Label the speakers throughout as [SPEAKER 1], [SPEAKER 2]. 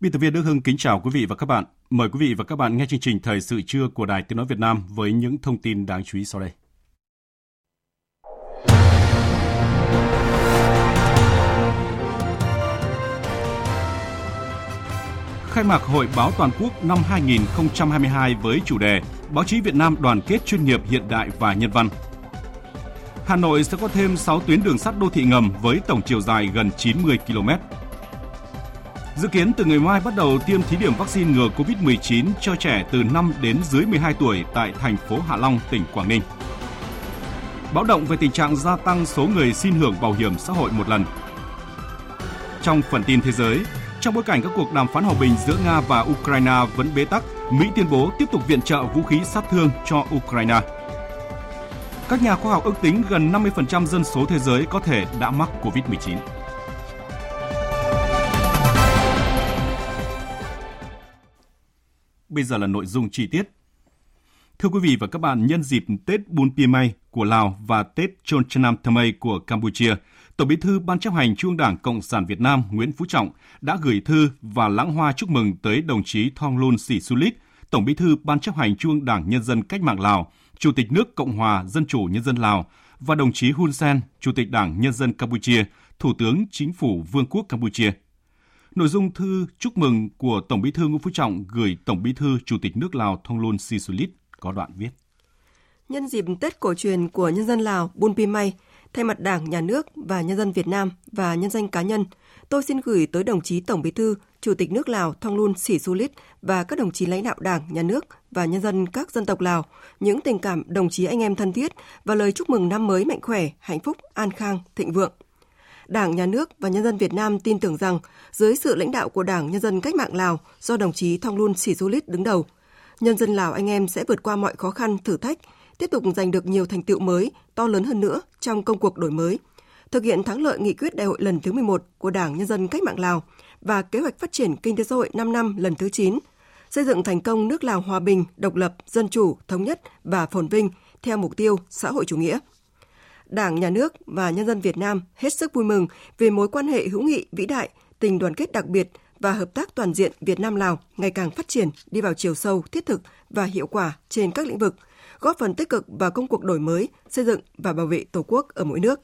[SPEAKER 1] Biên tập viên Đức Hưng kính chào quý vị và các bạn. Mời quý vị và các bạn nghe chương trình Thời sự trưa của Đài Tiếng Nói Việt Nam với những thông tin đáng chú ý sau đây. Khai mạc Hội báo toàn quốc năm 2022 với chủ đề Báo chí Việt Nam đoàn kết chuyên nghiệp hiện đại và nhân văn. Hà Nội sẽ có thêm 6 tuyến đường sắt đô thị ngầm với tổng chiều dài gần 90 km. Dự kiến từ ngày mai bắt đầu tiêm thí điểm vaccine ngừa COVID-19 cho trẻ từ 5 đến dưới 12 tuổi tại thành phố Hạ Long, tỉnh Quảng Ninh. Báo động về tình trạng gia tăng số người xin hưởng bảo hiểm xã hội một lần. Trong phần tin thế giới, trong bối cảnh các cuộc đàm phán hòa bình giữa Nga và Ukraine vẫn bế tắc, Mỹ tuyên bố tiếp tục viện trợ vũ khí sát thương cho Ukraine. Các nhà khoa học ước tính gần 50% dân số thế giới có thể đã mắc COVID-19. Bây giờ là nội dung chi tiết. Thưa quý vị và các bạn, nhân dịp Tết Bun Pimay của Lào và Tết Chon Chanam Thamay của Campuchia, Tổng Bí thư Ban chấp hành Trung Đảng Cộng sản Việt Nam Nguyễn Phú Trọng đã gửi thư và lãng hoa chúc mừng tới đồng chí Thonglun Sisulit, Tổng Bí thư Ban chấp hành Trung Đảng Nhân dân Cách mạng Lào, Chủ tịch nước Cộng hòa Dân chủ Nhân dân Lào và đồng chí Hun Sen, Chủ tịch Đảng Nhân dân Campuchia, Thủ tướng Chính phủ Vương quốc Campuchia. Nội dung thư chúc mừng của Tổng Bí thư Nguyễn Phú Trọng gửi Tổng Bí thư Chủ tịch nước Lào Thonglun Sisulit có đoạn viết.
[SPEAKER 2] Nhân dịp Tết cổ truyền của nhân dân Lào Bun Pimay, thay mặt Đảng, Nhà nước và nhân dân Việt Nam và nhân danh cá nhân, tôi xin gửi tới đồng chí Tổng Bí thư, Chủ tịch nước Lào Thonglun Sisulit và các đồng chí lãnh đạo Đảng, Nhà nước và nhân dân các dân tộc Lào những tình cảm đồng chí anh em thân thiết và lời chúc mừng năm mới mạnh khỏe, hạnh phúc, an khang, thịnh vượng. Đảng, Nhà nước và nhân dân Việt Nam tin tưởng rằng dưới sự lãnh đạo của Đảng Nhân dân Cách mạng Lào do đồng chí Thongloun Sisulit đứng đầu, nhân dân Lào anh em sẽ vượt qua mọi khó khăn, thử thách, tiếp tục giành được nhiều thành tựu mới, to lớn hơn nữa trong công cuộc đổi mới, thực hiện thắng lợi nghị quyết đại hội lần thứ 11 của Đảng Nhân dân Cách mạng Lào và kế hoạch phát triển kinh tế xã hội 5 năm lần thứ 9, xây dựng thành công nước Lào hòa bình, độc lập, dân chủ, thống nhất và phồn vinh theo mục tiêu xã hội chủ nghĩa. Đảng, Nhà nước và nhân dân Việt Nam hết sức vui mừng về mối quan hệ hữu nghị vĩ đại, tình đoàn kết đặc biệt và hợp tác toàn diện Việt Nam Lào ngày càng phát triển, đi vào chiều sâu, thiết thực và hiệu quả trên các lĩnh vực, góp phần tích cực vào công cuộc đổi mới, xây dựng và bảo vệ Tổ quốc ở mỗi nước.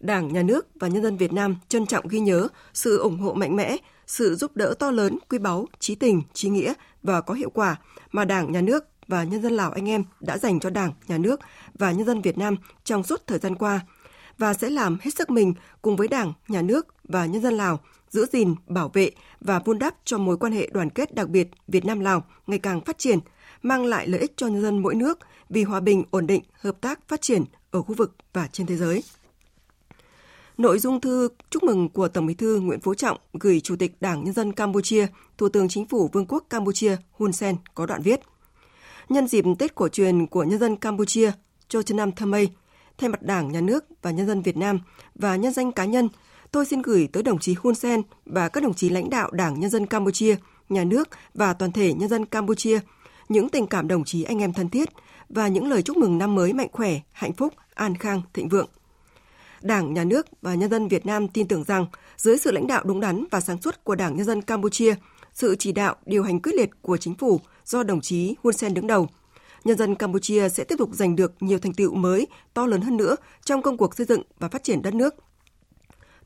[SPEAKER 2] Đảng, Nhà nước và nhân dân Việt Nam trân trọng ghi nhớ sự ủng hộ mạnh mẽ, sự giúp đỡ to lớn, quý báu, trí tình, trí nghĩa và có hiệu quả mà Đảng, Nhà nước và nhân dân Lào anh em đã dành cho Đảng, Nhà nước và nhân dân Việt Nam trong suốt thời gian qua và sẽ làm hết sức mình cùng với Đảng, Nhà nước và nhân dân Lào giữ gìn, bảo vệ và vun đắp cho mối quan hệ đoàn kết đặc biệt Việt Nam Lào ngày càng phát triển, mang lại lợi ích cho nhân dân mỗi nước vì hòa bình, ổn định, hợp tác, phát triển ở khu vực và trên thế giới. Nội dung thư chúc mừng của Tổng Bí thư Nguyễn Phú Trọng gửi Chủ tịch Đảng Nhân dân Campuchia, Thủ tướng Chính phủ Vương quốc Campuchia Hun Sen có đoạn viết. Nhân dịp Tết cổ truyền của nhân dân Campuchia, Chochnam Mây, thay mặt Đảng, Nhà nước và nhân dân Việt Nam và nhân danh cá nhân, tôi xin gửi tới đồng chí Hun Sen và các đồng chí lãnh đạo Đảng Nhân dân Campuchia, Nhà nước và toàn thể nhân dân Campuchia những tình cảm đồng chí anh em thân thiết và những lời chúc mừng năm mới mạnh khỏe, hạnh phúc, an khang, thịnh vượng. Đảng, Nhà nước và nhân dân Việt Nam tin tưởng rằng dưới sự lãnh đạo đúng đắn và sáng suốt của Đảng Nhân dân Campuchia, sự chỉ đạo, điều hành quyết liệt của chính phủ do đồng chí Hun Sen đứng đầu, nhân dân Campuchia sẽ tiếp tục giành được nhiều thành tựu mới, to lớn hơn nữa trong công cuộc xây dựng và phát triển đất nước.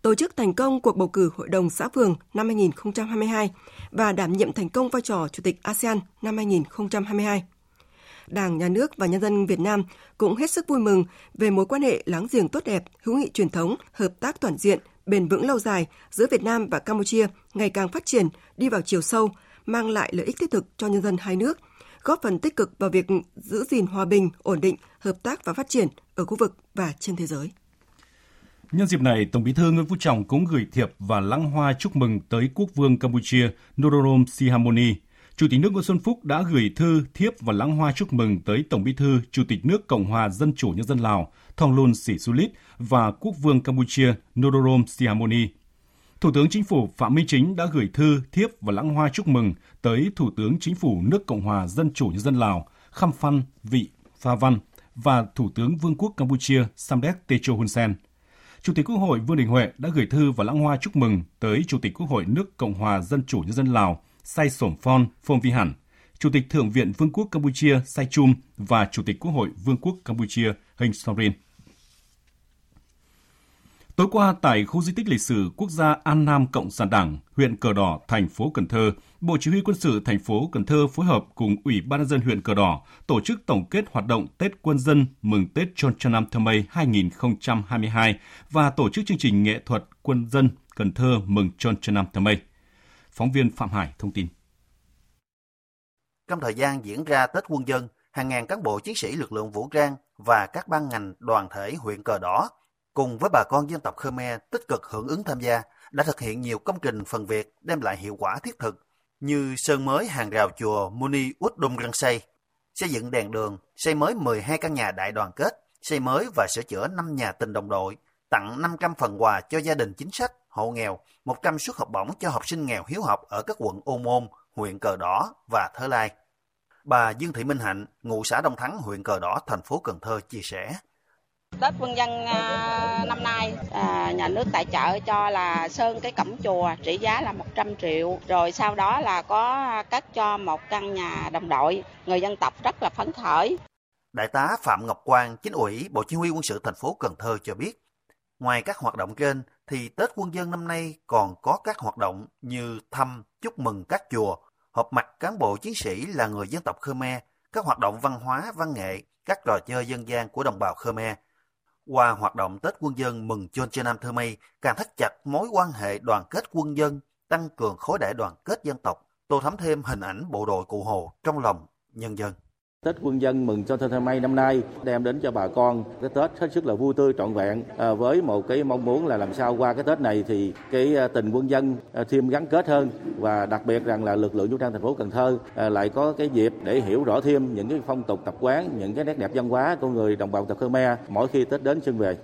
[SPEAKER 2] Tổ chức thành công cuộc bầu cử Hội đồng xã phường năm 2022 và đảm nhiệm thành công vai trò Chủ tịch ASEAN năm 2022. Đảng, Nhà nước và nhân dân Việt Nam cũng hết sức vui mừng về mối quan hệ láng giềng tốt đẹp, hữu nghị truyền thống, hợp tác toàn diện, bền vững lâu dài giữa Việt Nam và Campuchia ngày càng phát triển, đi vào chiều sâu, mang lại lợi ích thiết thực cho nhân dân hai nước, góp phần tích cực vào việc giữ gìn hòa bình, ổn định, hợp tác và phát triển ở khu vực và trên thế giới.
[SPEAKER 1] Nhân dịp này, Tổng Bí thư Nguyễn Phú Trọng cũng gửi thiệp và lãng hoa chúc mừng tới Quốc vương Campuchia Norodom Sihamoni. Chủ tịch nước Nguyễn Xuân Phúc đã gửi thư, thiếp và lãng hoa chúc mừng tới Tổng Bí thư Chủ tịch nước Cộng hòa Dân chủ Nhân dân Lào Thongloun Sisoulith và Quốc vương Campuchia Norodom Sihamoni. Thủ tướng Chính phủ Phạm Minh Chính đã gửi thư, thiếp và lãng hoa chúc mừng tới Thủ tướng Chính phủ nước Cộng hòa Dân chủ Nhân dân Lào Khăm Phan Vị Pha Văn và Thủ tướng Vương quốc Campuchia Samdech Techo Hun Sen – Chủ tịch Quốc hội Vương Đình Huệ đã gửi thư và lãng hoa chúc mừng tới Chủ tịch Quốc hội nước Cộng hòa Dân chủ Nhân dân Lào Say Sổm Phon Phong Vi Hẳn, Chủ tịch Thượng viện Vương quốc Campuchia Say Chum và Chủ tịch Quốc hội Vương quốc Campuchia Heng Sorin. Tối qua tại khu di tích lịch sử quốc gia An Nam Cộng sản Đảng, huyện Cờ Đỏ, thành phố Cần Thơ, Bộ Chỉ huy quân sự thành phố Cần Thơ phối hợp cùng Ủy ban nhân dân huyện Cờ Đỏ tổ chức tổng kết hoạt động Tết quân dân mừng Tết Chon Trần Nam Thơ Mây 2022 và tổ chức chương trình nghệ thuật quân dân Cần Thơ mừng Chon Trần Nam Thơ Mây. Phóng viên Phạm Hải thông tin.
[SPEAKER 3] Trong thời gian diễn ra Tết quân dân, hàng ngàn cán bộ chiến sĩ lực lượng vũ trang và các ban ngành đoàn thể huyện Cờ Đỏ cùng với bà con dân tộc Khmer tích cực hưởng ứng tham gia, đã thực hiện nhiều công trình phần việc đem lại hiệu quả thiết thực như sơn mới hàng rào chùa Muni Út Đông Răng Xây, xây dựng đèn đường, xây mới 12 căn nhà đại đoàn kết, xây mới và sửa chữa 5 nhà tình đồng đội, tặng 500 phần quà cho gia đình chính sách, hộ nghèo, 100 suất học bổng cho học sinh nghèo hiếu học ở các quận Ô Môn, huyện Cờ Đỏ và Thơ Lai. Bà Dương Thị Minh Hạnh, ngụ xã Đông Thắng, huyện Cờ Đỏ, thành phố Cần Thơ chia sẻ.
[SPEAKER 4] Tết quân dân à, năm nay à, nhà nước tài trợ cho là sơn cái cổng chùa trị giá là 100 triệu. Rồi sau đó là có cắt cho một căn nhà đồng đội. Người dân tộc rất là phấn khởi.
[SPEAKER 3] Đại tá Phạm Ngọc Quang, chính ủy Bộ Chỉ huy quân sự thành phố Cần Thơ cho biết, ngoài các hoạt động trên thì Tết quân dân năm nay còn có các hoạt động như thăm, chúc mừng các chùa, họp mặt cán bộ chiến sĩ là người dân tộc Khmer, các hoạt động văn hóa, văn nghệ, các trò chơi dân gian của đồng bào Khmer – qua hoạt động Tết quân dân mừng Chôn trên Nam Thơ Mây, càng thắt chặt mối quan hệ đoàn kết quân dân, tăng cường khối đại đoàn kết dân tộc, tô thắm thêm hình ảnh bộ đội cụ Hồ trong lòng nhân dân.
[SPEAKER 5] Tết quân dân mừng cho Thơ may năm nay đem đến cho bà con cái Tết hết sức là vui tươi trọn vẹn à, với một cái mong muốn là làm sao qua cái Tết này thì cái à, tình quân dân à, thêm gắn kết hơn và đặc biệt rằng là lực lượng vũ trang thành phố Cần Thơ à, lại có cái dịp để hiểu rõ thêm những cái phong tục tập quán, những cái nét đẹp văn hóa của người đồng bào tộc Khmer mỗi khi Tết đến xuân về.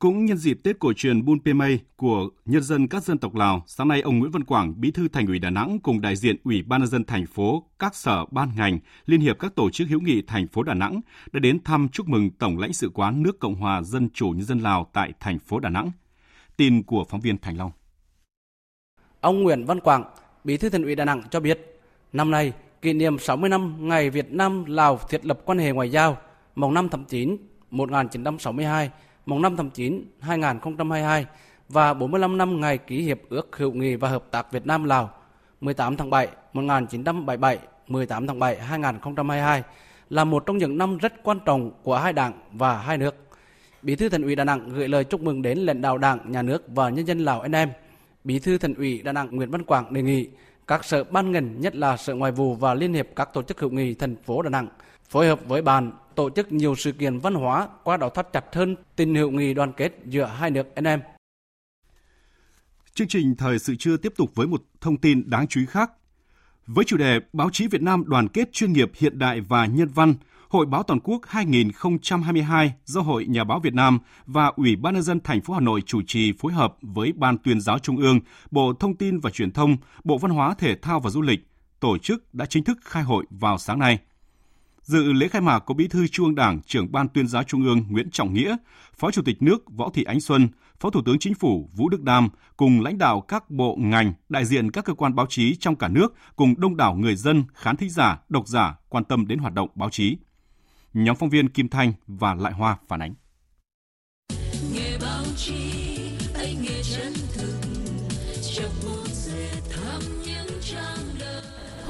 [SPEAKER 1] Cũng nhân dịp Tết cổ truyền Bun Pimay của nhân dân các dân tộc Lào, sáng nay ông Nguyễn Văn Quảng, Bí thư Thành ủy Đà Nẵng cùng đại diện Ủy ban nhân dân thành phố, các sở ban ngành, liên hiệp các tổ chức hữu nghị thành phố Đà Nẵng đã đến thăm chúc mừng Tổng lãnh sự quán nước Cộng hòa Dân chủ nhân dân Lào tại thành phố Đà Nẵng. Tin của phóng viên Thành Long.
[SPEAKER 6] Ông Nguyễn Văn Quảng, Bí thư Thành ủy Đà Nẵng cho biết, năm nay kỷ niệm 60 năm ngày Việt Nam Lào thiết lập quan hệ ngoại giao, mùng 5 tháng 9 1962 mùng 5 tháng 9 2022 và 45 năm ngày ký hiệp ước hữu nghị và hợp tác Việt Nam Lào 18 tháng 7 1977 18 tháng 7 2022 là một trong những năm rất quan trọng của hai đảng và hai nước. Bí thư Thành ủy Đà Nẵng gửi lời chúc mừng đến lãnh đạo Đảng, Nhà nước và nhân dân Lào anh em. Bí thư Thành ủy Đà Nẵng Nguyễn Văn Quảng đề nghị các sở ban ngành, nhất là Sở Ngoại vụ và Liên hiệp các tổ chức hữu nghị thành phố Đà Nẵng phối hợp với bàn tổ chức nhiều sự kiện văn hóa qua đó thắt chặt hơn tình hữu nghị đoàn kết giữa hai nước anh em.
[SPEAKER 1] Chương trình Thời sự trưa tiếp tục với một thông tin đáng chú ý khác. Với chủ đề Báo chí Việt Nam đoàn kết chuyên nghiệp hiện đại và nhân văn, Hội báo toàn quốc 2022 do Hội Nhà báo Việt Nam và Ủy ban nhân dân thành phố Hà Nội chủ trì phối hợp với Ban tuyên giáo Trung ương, Bộ Thông tin và Truyền thông, Bộ Văn hóa Thể thao và Du lịch tổ chức đã chính thức khai hội vào sáng nay. Dự lễ khai mạc có Bí thư Trung ương Đảng, trưởng Ban Tuyên giáo Trung ương Nguyễn Trọng Nghĩa, Phó Chủ tịch nước Võ Thị Ánh Xuân, Phó Thủ tướng Chính phủ Vũ Đức Đam cùng lãnh đạo các bộ ngành, đại diện các cơ quan báo chí trong cả nước cùng đông đảo người dân, khán thính giả, độc giả quan tâm đến hoạt động báo chí. Nhóm phóng viên Kim Thanh và Lại Hoa phản ánh. Nghề báo chí, anh nghề chân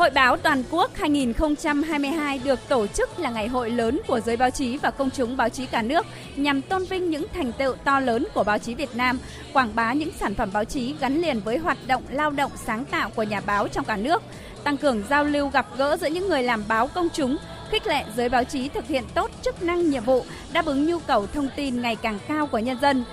[SPEAKER 7] Hội báo toàn quốc 2022 được tổ chức là ngày hội lớn của giới báo chí và công chúng báo chí cả nước nhằm tôn vinh những thành tựu to lớn của báo chí Việt Nam, quảng bá những sản phẩm báo chí gắn liền với hoạt động lao động sáng tạo của nhà báo trong cả nước, tăng cường giao lưu gặp gỡ giữa những người làm báo công chúng, khích lệ giới báo chí thực hiện tốt chức năng nhiệm vụ, đáp ứng nhu cầu thông tin ngày càng cao của nhân dân.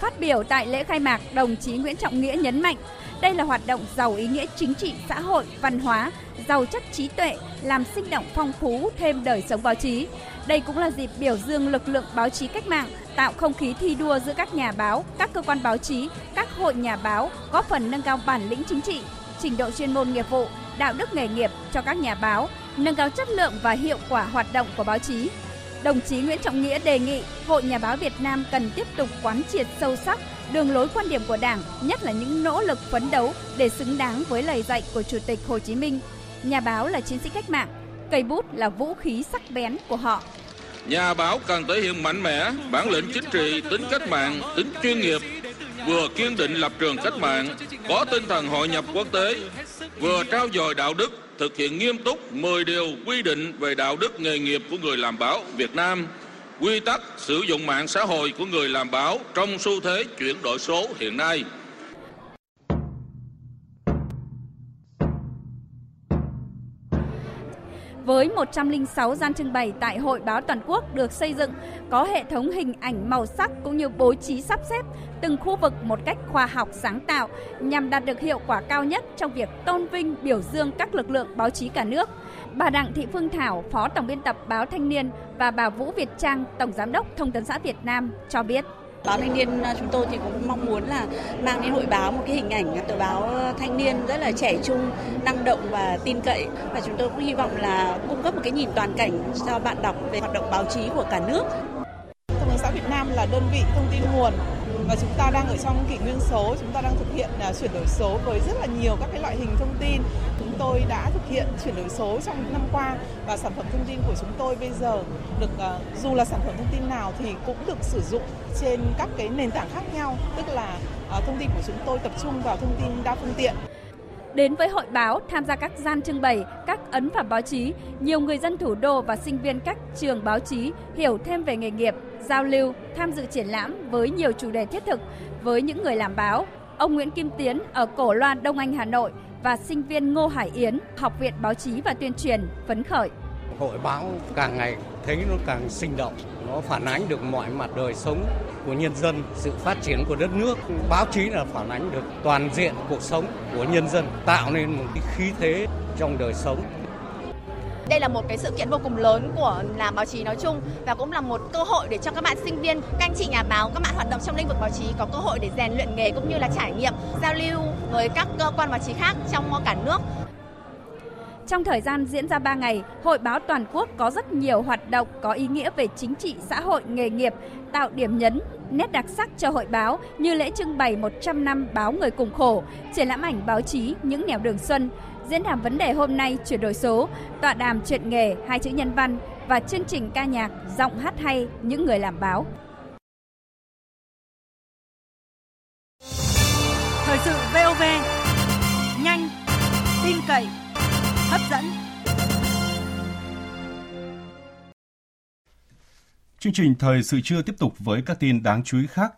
[SPEAKER 7] Phát biểu tại lễ khai mạc, đồng chí Nguyễn Trọng Nghĩa nhấn mạnh, đây là hoạt động giàu ý nghĩa chính trị, xã hội, văn hóa, giàu chất trí tuệ, làm sinh động phong phú thêm đời sống báo chí. Đây cũng là dịp biểu dương lực lượng báo chí cách mạng, tạo không khí thi đua giữa các nhà báo, các cơ quan báo chí, các hội nhà báo, góp phần nâng cao bản lĩnh chính trị, trình độ chuyên môn nghiệp vụ, đạo đức nghề nghiệp cho các nhà báo, nâng cao chất lượng và hiệu quả hoạt động của báo chí. Đồng chí Nguyễn Trọng Nghĩa đề nghị Hội Nhà báo Việt Nam cần tiếp tục quán triệt sâu sắc đường lối quan điểm của Đảng, nhất là những nỗ lực phấn đấu để xứng đáng với lời dạy của Chủ tịch Hồ Chí Minh. Nhà báo là chiến sĩ cách mạng, cây bút là vũ khí sắc bén của họ.
[SPEAKER 8] Nhà báo cần thể hiện mạnh mẽ, bản lĩnh chính trị, tính cách mạng, tính chuyên nghiệp, vừa kiên định lập trường cách mạng, có tinh thần hội nhập quốc tế, vừa trao dồi đạo đức, thực hiện nghiêm túc 10 điều quy định về đạo đức nghề nghiệp của người làm báo Việt Nam, quy tắc sử dụng mạng xã hội của người làm báo trong xu thế chuyển đổi số hiện nay.
[SPEAKER 7] Với 106 gian trưng bày tại Hội báo toàn quốc được xây dựng có hệ thống hình ảnh màu sắc cũng như bố trí sắp xếp từng khu vực một cách khoa học sáng tạo nhằm đạt được hiệu quả cao nhất trong việc tôn vinh biểu dương các lực lượng báo chí cả nước. Bà Đặng Thị Phương Thảo, Phó Tổng biên tập Báo Thanh niên và bà Vũ Việt Trang, Tổng giám đốc Thông tấn xã Việt Nam cho biết.
[SPEAKER 9] Báo Thanh niên à, chúng tôi thì cũng mong muốn là mang đến hội báo một cái hình ảnh tờ báo à, thanh niên rất là trẻ trung, năng động và tin cậy và chúng tôi cũng hy vọng là cung cấp một cái nhìn toàn cảnh cho bạn đọc về hoạt động báo chí của cả nước.
[SPEAKER 10] Thông tấn xã Việt Nam là đơn vị thông tin nguồn và chúng ta đang ở trong kỷ nguyên số, chúng ta đang thực hiện à, chuyển đổi số với rất là nhiều các cái loại hình thông tin. Tôi đã thực hiện chuyển đổi số trong những năm qua và sản phẩm thông tin của chúng tôi bây giờ được ờ, dù là sản phẩm thông tin nào thì cũng được sử dụng trên các cái nền tảng khác nhau, tức là ờ, thông tin của chúng tôi tập trung vào thông tin đa phương tiện.
[SPEAKER 7] Đến với hội báo, tham gia các gian trưng bày, các ấn phẩm báo chí, nhiều người dân thủ đô và sinh viên các trường báo chí hiểu thêm về nghề nghiệp, giao lưu, tham dự triển lãm với nhiều chủ đề thiết thực với những người làm báo. Ông Nguyễn Kim Tiến ở Cổ Loan, Đông Anh, Hà Nội và sinh viên Ngô Hải Yến, Học viện Báo chí và Tuyên truyền phấn khởi.
[SPEAKER 11] Hội báo càng ngày thấy nó càng sinh động, nó phản ánh được mọi mặt đời sống của nhân dân, sự phát triển của đất nước. Báo chí là phản ánh được toàn diện cuộc sống của nhân dân, tạo nên một cái khí thế trong đời sống.
[SPEAKER 12] Đây là một cái sự kiện vô cùng lớn của làm báo chí nói chung và cũng là một cơ hội để cho các bạn sinh viên, các anh chị nhà báo, các bạn hoạt động trong lĩnh vực báo chí có cơ hội để rèn luyện nghề cũng như là trải nghiệm, giao lưu với các cơ quan báo chí khác trong cả nước.
[SPEAKER 7] Trong thời gian diễn ra 3 ngày, Hội báo toàn quốc có rất nhiều hoạt động có ý nghĩa về chính trị, xã hội, nghề nghiệp, tạo điểm nhấn, nét đặc sắc cho hội báo như lễ trưng bày 100 năm báo người cùng khổ, triển lãm ảnh báo chí những nẻo đường xuân, diễn đàn vấn đề hôm nay chuyển đổi số, tọa đàm chuyện nghề hai chữ nhân văn và chương trình ca nhạc giọng hát hay những người làm báo.
[SPEAKER 13] Thời sự VOV nhanh, tin cậy, hấp dẫn.
[SPEAKER 1] Chương trình thời sự trưa tiếp tục với các tin đáng chú ý khác.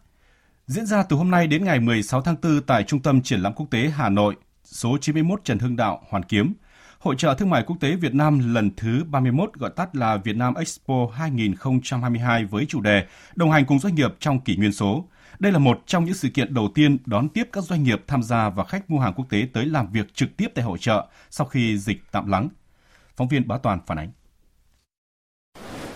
[SPEAKER 1] Diễn ra từ hôm nay đến ngày 16 tháng 4 tại Trung tâm Triển lãm Quốc tế Hà Nội, số 91 Trần Hưng Đạo, Hoàn Kiếm. Hội trợ Thương mại Quốc tế Việt Nam lần thứ 31 gọi tắt là Việt Nam Expo 2022 với chủ đề Đồng hành cùng doanh nghiệp trong kỷ nguyên số. Đây là một trong những sự kiện đầu tiên đón tiếp các doanh nghiệp tham gia và khách mua hàng quốc tế tới làm việc trực tiếp tại hội trợ sau khi dịch tạm lắng. Phóng viên Bá Toàn phản ánh.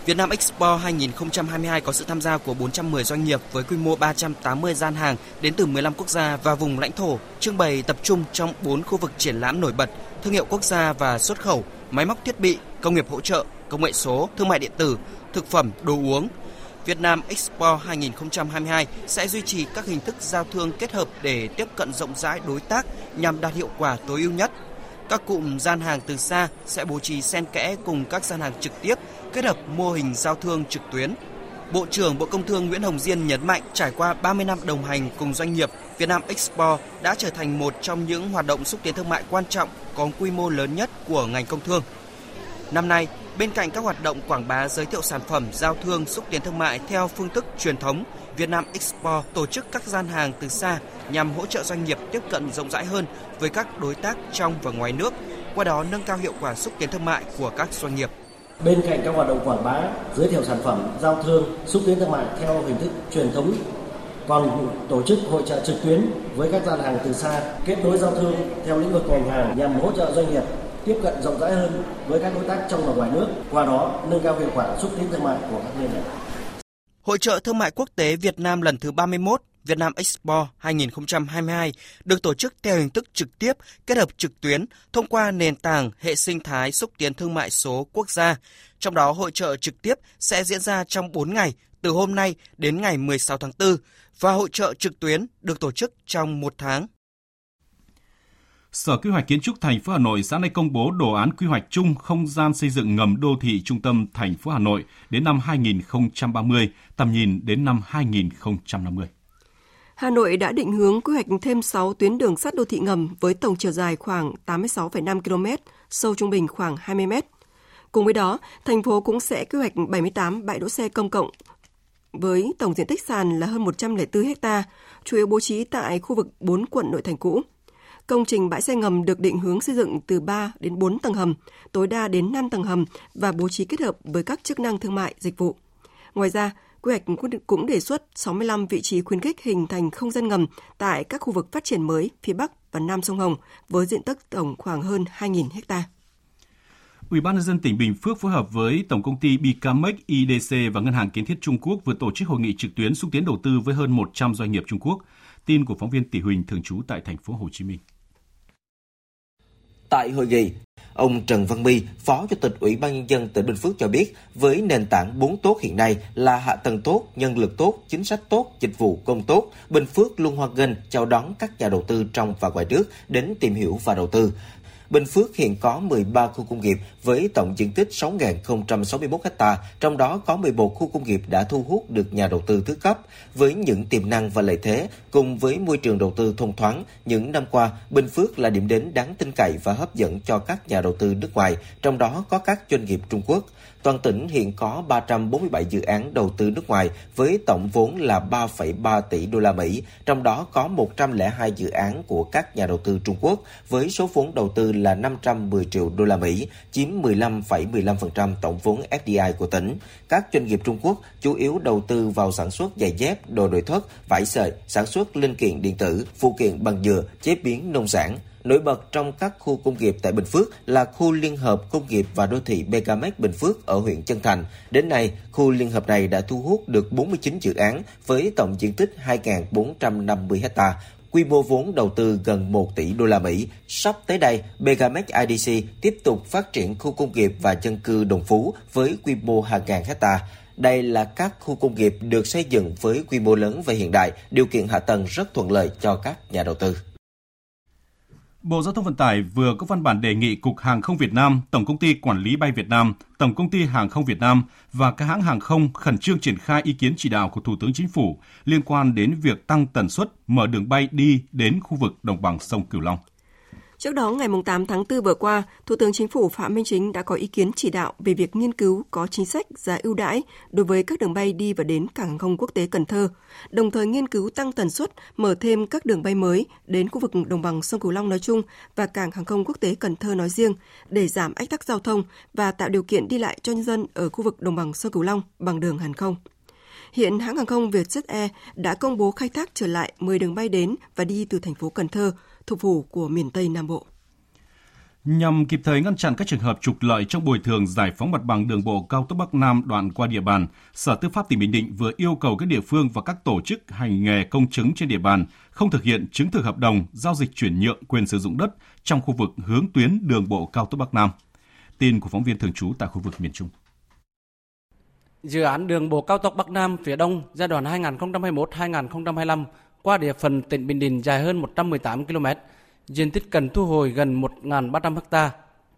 [SPEAKER 14] Việt Nam Expo 2022 có sự tham gia của 410 doanh nghiệp với quy mô 380 gian hàng đến từ 15 quốc gia và vùng lãnh thổ, trưng bày tập trung trong 4 khu vực triển lãm nổi bật, thương hiệu quốc gia và xuất khẩu, máy móc thiết bị, công nghiệp hỗ trợ, công nghệ số, thương mại điện tử, thực phẩm, đồ uống. Việt Nam Expo 2022 sẽ duy trì các hình thức giao thương kết hợp để tiếp cận rộng rãi đối tác nhằm đạt hiệu quả tối ưu nhất. Các cụm gian hàng từ xa sẽ bố trí xen kẽ cùng các gian hàng trực tiếp kết hợp mô hình giao thương trực tuyến. Bộ trưởng Bộ Công Thương Nguyễn Hồng Diên nhấn mạnh trải qua 30 năm đồng hành cùng doanh nghiệp, Việt Nam Expo đã trở thành một trong những hoạt động xúc tiến thương mại quan trọng có quy mô lớn nhất của ngành công thương. Năm nay, bên cạnh các hoạt động quảng bá giới thiệu sản phẩm, giao thương, xúc tiến thương mại theo phương thức truyền thống, Việt Nam Expo tổ chức các gian hàng từ xa nhằm hỗ trợ doanh nghiệp tiếp cận rộng rãi hơn với các đối tác trong và ngoài nước, qua đó nâng cao hiệu quả xúc tiến thương mại của các doanh nghiệp.
[SPEAKER 15] Bên cạnh các hoạt động quảng bá, giới thiệu sản phẩm, giao thương, xúc tiến thương mại theo hình thức truyền thống, còn tổ chức hội trợ trực tuyến với các gian hàng từ xa, kết nối giao thương theo lĩnh vực ngành hàng nhằm hỗ trợ doanh nghiệp tiếp cận rộng rãi hơn với các đối tác trong và ngoài nước, qua đó nâng cao hiệu quả xúc tiến thương mại của các doanh nghiệp.
[SPEAKER 14] Hội trợ thương mại quốc tế Việt Nam lần thứ 31 Việt Nam Expo 2022 được tổ chức theo hình thức trực tiếp, kết hợp trực tuyến thông qua nền tảng hệ sinh thái xúc tiến thương mại số quốc gia. Trong đó, hội trợ trực tiếp sẽ diễn ra trong 4 ngày, từ hôm nay đến ngày 16 tháng 4 và hội trợ trực tuyến được tổ chức trong một tháng.
[SPEAKER 1] Sở Quy hoạch Kiến trúc thành phố Hà Nội sáng nay công bố đồ án quy hoạch chung không gian xây dựng ngầm đô thị trung tâm thành phố Hà Nội đến năm 2030, tầm nhìn đến năm 2050.
[SPEAKER 2] Hà Nội đã định hướng quy hoạch thêm 6 tuyến đường sắt đô thị ngầm với tổng chiều dài khoảng 86,5 km, sâu trung bình khoảng 20 m. Cùng với đó, thành phố cũng sẽ quy hoạch 78 bãi đỗ xe công cộng với tổng diện tích sàn là hơn 104 ha, chủ yếu bố trí tại khu vực 4 quận nội thành cũ. Công trình bãi xe ngầm được định hướng xây dựng từ 3 đến 4 tầng hầm, tối đa đến 5 tầng hầm và bố trí kết hợp với các chức năng thương mại, dịch vụ. Ngoài ra, quy hoạch cũng đề xuất 65 vị trí khuyến khích hình thành không gian ngầm tại các khu vực phát triển mới phía Bắc và Nam sông Hồng với diện tích tổng khoảng hơn 2.000 ha.
[SPEAKER 1] Ủy ban nhân dân tỉnh Bình Phước phối hợp với Tổng công ty Bicamex IDC và Ngân hàng Kiến thiết Trung Quốc vừa tổ chức hội nghị trực tuyến xúc tiến đầu tư với hơn 100 doanh nghiệp Trung Quốc. Tin của phóng viên Tỷ Huỳnh thường trú tại thành phố Hồ Chí Minh.
[SPEAKER 16] Tại hội nghị, ông Trần Văn My, Phó Chủ tịch Ủy ban Nhân dân tỉnh Bình Phước cho biết, với nền tảng 4 tốt hiện nay là hạ tầng tốt, nhân lực tốt, chính sách tốt, dịch vụ công tốt, Bình Phước luôn hoan nghênh chào đón các nhà đầu tư trong và ngoài nước đến tìm hiểu và đầu tư. Bình Phước hiện có 13 khu công nghiệp với tổng diện tích 6.061 ha, trong đó có 11 khu công nghiệp đã thu hút được nhà đầu tư thứ cấp. Với những tiềm năng và lợi thế, cùng với môi trường đầu tư thông thoáng, những năm qua, Bình Phước là điểm đến đáng tin cậy và hấp dẫn cho các nhà đầu tư nước ngoài, trong đó có các doanh nghiệp Trung Quốc. Toàn tỉnh hiện có 347 dự án đầu tư nước ngoài với tổng vốn là 3,3 tỷ đô la Mỹ, trong đó có 102 dự án của các nhà đầu tư Trung Quốc với số vốn đầu tư là 510 triệu đô la Mỹ, chiếm 15,15% tổng vốn FDI của tỉnh. Các doanh nghiệp Trung Quốc chủ yếu đầu tư vào sản xuất giày dép, đồ nội thất, vải sợi, sản xuất linh kiện điện tử, phụ kiện bằng dừa, chế biến nông sản. Nổi bật trong các khu công nghiệp tại Bình Phước là khu liên hợp công nghiệp và đô thị Megamex Bình Phước ở huyện Chân Thành. Đến nay, khu liên hợp này đã thu hút được 49 dự án với tổng diện tích 2.450 ha, quy mô vốn đầu tư gần 1 tỷ đô la Mỹ. Sắp tới đây, Megamex IDC tiếp tục phát triển khu công nghiệp và dân cư Đồng Phú với quy mô hàng ngàn hecta. Đây là các khu công nghiệp được xây dựng với quy mô lớn và hiện đại, điều kiện hạ tầng rất thuận lợi cho các nhà đầu tư.
[SPEAKER 1] Bộ Giao thông Vận tải vừa có văn bản đề nghị Cục Hàng không Việt Nam, Tổng công ty Quản lý bay Việt Nam, Tổng công ty Hàng không Việt Nam và các hãng hàng không khẩn trương triển khai ý kiến chỉ đạo của Thủ tướng Chính phủ liên quan đến việc tăng tần suất mở đường bay đi đến khu vực đồng bằng sông Cửu Long.
[SPEAKER 2] Trước đó, ngày 8 tháng 4 vừa qua, Thủ tướng Chính phủ Phạm Minh Chính đã có ý kiến chỉ đạo về việc nghiên cứu có chính sách giá ưu đãi đối với các đường bay đi và đến cảng hàng không quốc tế Cần Thơ, đồng thời nghiên cứu tăng tần suất, mở thêm các đường bay mới đến khu vực đồng bằng sông Cửu Long nói chung và cảng hàng không quốc tế Cần Thơ nói riêng để giảm ách tắc giao thông và tạo điều kiện đi lại cho nhân dân ở khu vực đồng bằng sông Cửu Long bằng đường hàng không. Hiện hãng hàng không Vietjet Air đã công bố khai thác trở lại 10 đường bay đến và đi từ thành phố Cần Thơ, thủ phủ của miền Tây Nam Bộ.
[SPEAKER 1] Nhằm kịp thời ngăn chặn các trường hợp trục lợi trong bồi thường giải phóng mặt bằng đường bộ cao tốc Bắc Nam đoạn qua địa bàn, Sở Tư pháp tỉnh Bình Định vừa yêu cầu các địa phương và các tổ chức hành nghề công chứng trên địa bàn không thực hiện chứng thực hợp đồng giao dịch chuyển nhượng quyền sử dụng đất trong khu vực hướng tuyến đường bộ cao tốc Bắc Nam. Tin của phóng viên thường trú tại khu vực miền Trung.
[SPEAKER 6] Dự án đường bộ cao tốc Bắc Nam phía Đông giai đoạn 2021-2025 qua địa phận tỉnh Bình Định dài hơn 118 km, diện tích cần thu hồi gần 1.300 ha.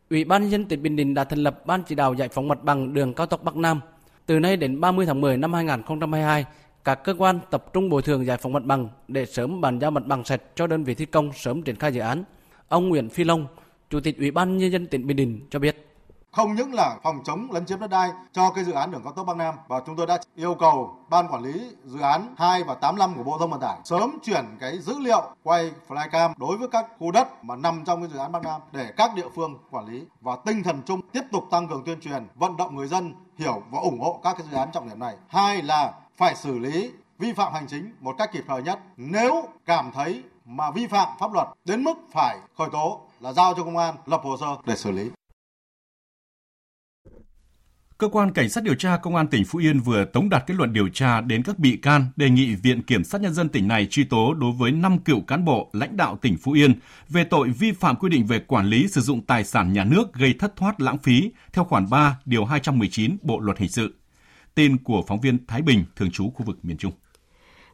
[SPEAKER 6] Ủy ban nhân dân tỉnh Bình Định đã thành lập ban chỉ đạo giải phóng mặt bằng đường cao tốc Bắc Nam. Từ nay đến 30 tháng 10 năm 2022, các cơ quan tập trung bồi thường giải phóng mặt bằng để sớm bàn giao mặt bằng sạch cho đơn vị thi công sớm triển khai dự án. Ông Nguyễn Phi Long, Chủ tịch Ủy ban nhân dân tỉnh Bình Định cho biết
[SPEAKER 17] không những là phòng chống lấn chiếm đất đai cho cái dự án đường cao tốc Bắc Nam, và chúng tôi đã yêu cầu ban quản lý dự án 2 và 85 của Bộ Thông Vận tải sớm chuyển cái dữ liệu quay flycam đối với các khu đất mà nằm trong cái dự án Bắc Nam để các địa phương quản lý và tinh thần chung tiếp tục tăng cường tuyên truyền, vận động người dân hiểu và ủng hộ các cái dự án trọng điểm này. Hai là phải xử lý vi phạm hành chính một cách kịp thời nhất. Nếu cảm thấy mà vi phạm pháp luật, đến mức phải khởi tố là giao cho công an lập hồ sơ để xử lý.
[SPEAKER 1] Cơ quan Cảnh sát điều tra Công an tỉnh Phú Yên vừa tống đạt kết luận điều tra đến các bị can đề nghị Viện Kiểm sát Nhân dân tỉnh này truy tố đối với 5 cựu cán bộ lãnh đạo tỉnh Phú Yên về tội vi phạm quy định về quản lý sử dụng tài sản nhà nước gây thất thoát lãng phí theo khoản 3 điều 219 Bộ Luật Hình sự. Tin của phóng viên Thái Bình, thường trú khu vực miền Trung.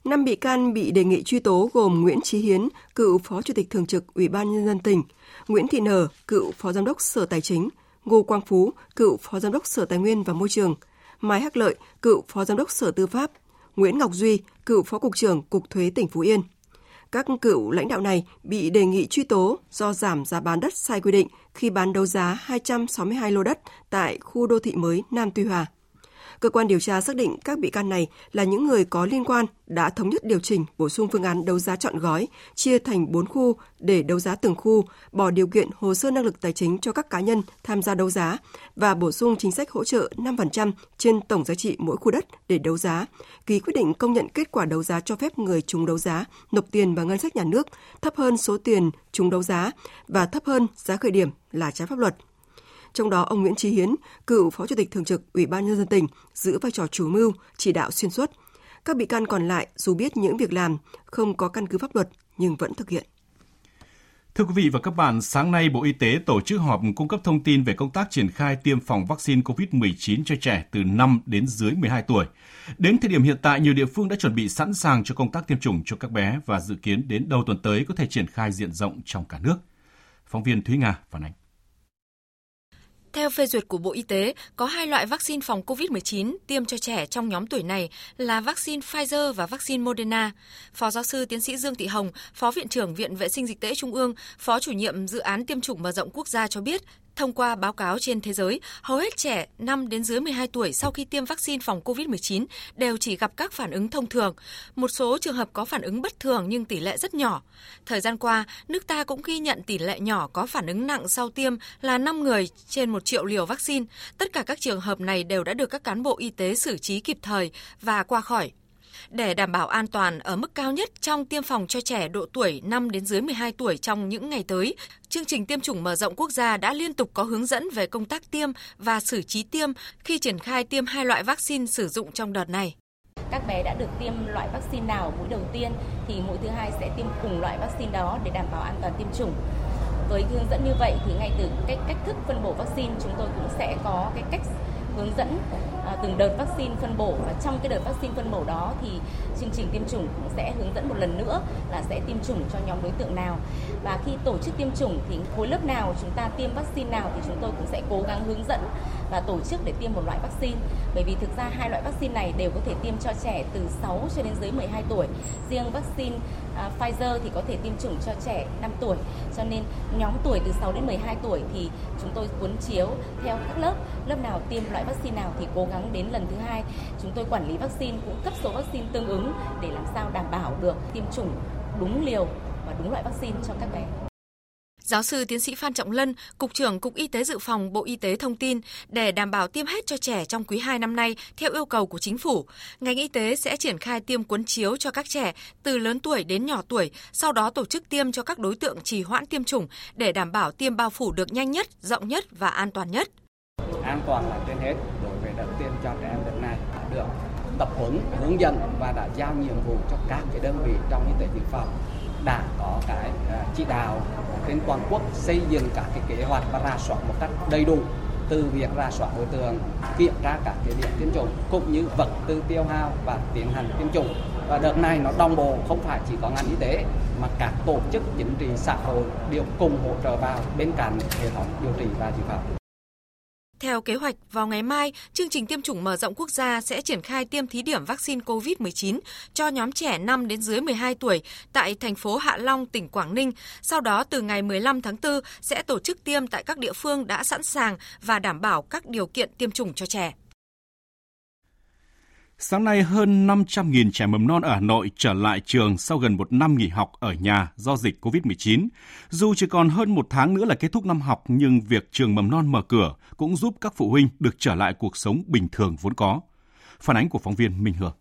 [SPEAKER 2] Năm bị can bị đề nghị truy tố gồm Nguyễn Chí Hiến, cựu Phó Chủ tịch Thường trực Ủy ban Nhân dân tỉnh, Nguyễn Thị Nở, cựu Phó Giám đốc Sở Tài chính, Ngô Quang Phú, cựu Phó Giám đốc Sở Tài nguyên và Môi trường, Mai Hắc Lợi, cựu Phó Giám đốc Sở Tư pháp, Nguyễn Ngọc Duy, cựu Phó Cục trưởng Cục Thuế tỉnh Phú Yên. Các cựu lãnh đạo này bị đề nghị truy tố do giảm giá bán đất sai quy định khi bán đấu giá 262 lô đất tại khu đô thị mới Nam Tuy Hòa. Cơ quan điều tra xác định các bị can này là những người có liên quan đã thống nhất điều chỉnh bổ sung phương án đấu giá chọn gói, chia thành 4 khu để đấu giá từng khu, bỏ điều kiện hồ sơ năng lực tài chính cho các cá nhân tham gia đấu giá và bổ sung chính sách hỗ trợ 5% trên tổng giá trị mỗi khu đất để đấu giá, ký quyết định công nhận kết quả đấu giá cho phép người trúng đấu giá nộp tiền vào ngân sách nhà nước thấp hơn số tiền trúng đấu giá và thấp hơn giá khởi điểm là trái pháp luật trong đó, ông Nguyễn Chí Hiến, cựu Phó Chủ tịch Thường trực Ủy ban Nhân dân tỉnh, giữ vai trò chủ mưu, chỉ đạo xuyên suốt. Các bị can còn lại dù biết những việc làm không có căn cứ pháp luật nhưng vẫn thực hiện.
[SPEAKER 1] Thưa quý vị và các bạn, sáng nay Bộ Y tế tổ chức họp cung cấp thông tin về công tác triển khai tiêm phòng vaccine COVID-19 cho trẻ từ 5 đến dưới 12 tuổi. Đến thời điểm hiện tại, nhiều địa phương đã chuẩn bị sẵn sàng cho công tác tiêm chủng cho các bé và dự kiến đến đầu tuần tới có thể triển khai diện rộng trong cả nước. Phóng viên Thúy Nga phản ánh.
[SPEAKER 18] Theo phê duyệt của Bộ Y tế, có hai loại vaccine phòng COVID-19 tiêm cho trẻ trong nhóm tuổi này là vaccine Pfizer và vaccine Moderna. Phó giáo sư tiến sĩ Dương Thị Hồng, Phó Viện trưởng Viện Vệ sinh Dịch tễ Trung ương, Phó chủ nhiệm dự án tiêm chủng mở rộng quốc gia cho biết, Thông qua báo cáo trên thế giới, hầu hết trẻ 5 đến dưới 12 tuổi sau khi tiêm vaccine phòng COVID-19 đều chỉ gặp các phản ứng thông thường. Một số trường hợp có phản ứng bất thường nhưng tỷ lệ rất nhỏ. Thời gian qua, nước ta cũng ghi nhận tỷ lệ nhỏ có phản ứng nặng sau tiêm là 5 người trên 1 triệu liều vaccine. Tất cả các trường hợp này đều đã được các cán bộ y tế xử trí kịp thời và qua khỏi để đảm bảo an toàn ở mức cao nhất trong tiêm phòng cho trẻ độ tuổi 5 đến dưới 12 tuổi trong những ngày tới, chương trình tiêm chủng mở rộng quốc gia đã liên tục có hướng dẫn về công tác tiêm và xử trí tiêm khi triển khai tiêm hai loại vaccine sử dụng trong đợt này.
[SPEAKER 19] Các bé đã được tiêm loại vaccine nào mũi đầu tiên thì mũi thứ hai sẽ tiêm cùng loại vaccine đó để đảm bảo an toàn tiêm chủng với hướng dẫn như vậy thì ngay từ cách cách thức phân bổ vaccine chúng tôi cũng sẽ có cái cách hướng dẫn à, từng đợt vaccine phân bổ. Và trong cái đợt vaccine phân bổ đó thì chương trình tiêm chủng cũng sẽ hướng dẫn một lần nữa là sẽ tiêm chủng cho nhóm đối tượng nào. Và khi tổ chức tiêm chủng thì khối lớp nào chúng ta tiêm vaccine nào thì chúng tôi cũng sẽ cố gắng hướng dẫn và tổ chức để tiêm một loại vaccine. Bởi vì thực ra hai loại vaccine này đều có thể tiêm cho trẻ từ 6 cho đến dưới 12 tuổi. Riêng vaccine uh, Pfizer thì có thể tiêm chủng cho trẻ 5 tuổi. Cho nên nhóm tuổi từ 6 đến 12 tuổi thì chúng tôi cuốn chiếu theo các lớp. Lớp nào tiêm loại vaccine nào thì cố gắng đến lần thứ hai. Chúng tôi quản lý vaccine cũng cấp số vaccine tương ứng để làm sao đảm bảo được tiêm chủng đúng liều và đúng loại vaccine cho các bé.
[SPEAKER 18] Giáo sư tiến sĩ Phan Trọng Lân, Cục trưởng Cục Y tế Dự phòng Bộ Y tế thông tin, để đảm bảo tiêm hết cho trẻ trong quý 2 năm nay theo yêu cầu của chính phủ, ngành y tế sẽ triển khai tiêm cuốn chiếu cho các trẻ từ lớn tuổi đến nhỏ tuổi, sau đó tổ chức tiêm cho các đối tượng trì hoãn tiêm chủng để đảm bảo tiêm bao phủ được nhanh nhất, rộng nhất và an toàn nhất.
[SPEAKER 20] An toàn là trên hết đối với đợt tiêm cho trẻ em đợt này được tập huấn, hướng dẫn và đã giao nhiệm vụ cho các cái đơn vị trong y tế dự phòng đảng có cái à, chỉ đạo trên toàn quốc xây dựng các cái kế hoạch và ra soát một cách đầy đủ từ việc ra soát đối tượng, kiểm tra các cái điểm tiêm chủng cũng như vật tư tiêu hao và tiến hành tiêm chủng. Và đợt này nó đồng bộ, không phải chỉ có ngành y tế mà các tổ chức chính trị, xã hội đều cùng hỗ trợ vào bên cạnh hệ thống điều trị và dự phòng.
[SPEAKER 18] Theo kế hoạch, vào ngày mai, chương trình tiêm chủng mở rộng quốc gia sẽ triển khai tiêm thí điểm vaccine COVID-19 cho nhóm trẻ 5 đến dưới 12 tuổi tại thành phố Hạ Long, tỉnh Quảng Ninh. Sau đó, từ ngày 15 tháng 4 sẽ tổ chức tiêm tại các địa phương đã sẵn sàng và đảm bảo các điều kiện tiêm chủng cho trẻ.
[SPEAKER 1] Sáng nay, hơn 500.000 trẻ mầm non ở Hà Nội trở lại trường sau gần một năm nghỉ học ở nhà do dịch COVID-19. Dù chỉ còn hơn một tháng nữa là kết thúc năm học, nhưng việc trường mầm non mở cửa cũng giúp các phụ huynh được trở lại cuộc sống bình thường vốn có. Phản ánh của phóng viên Minh Hường.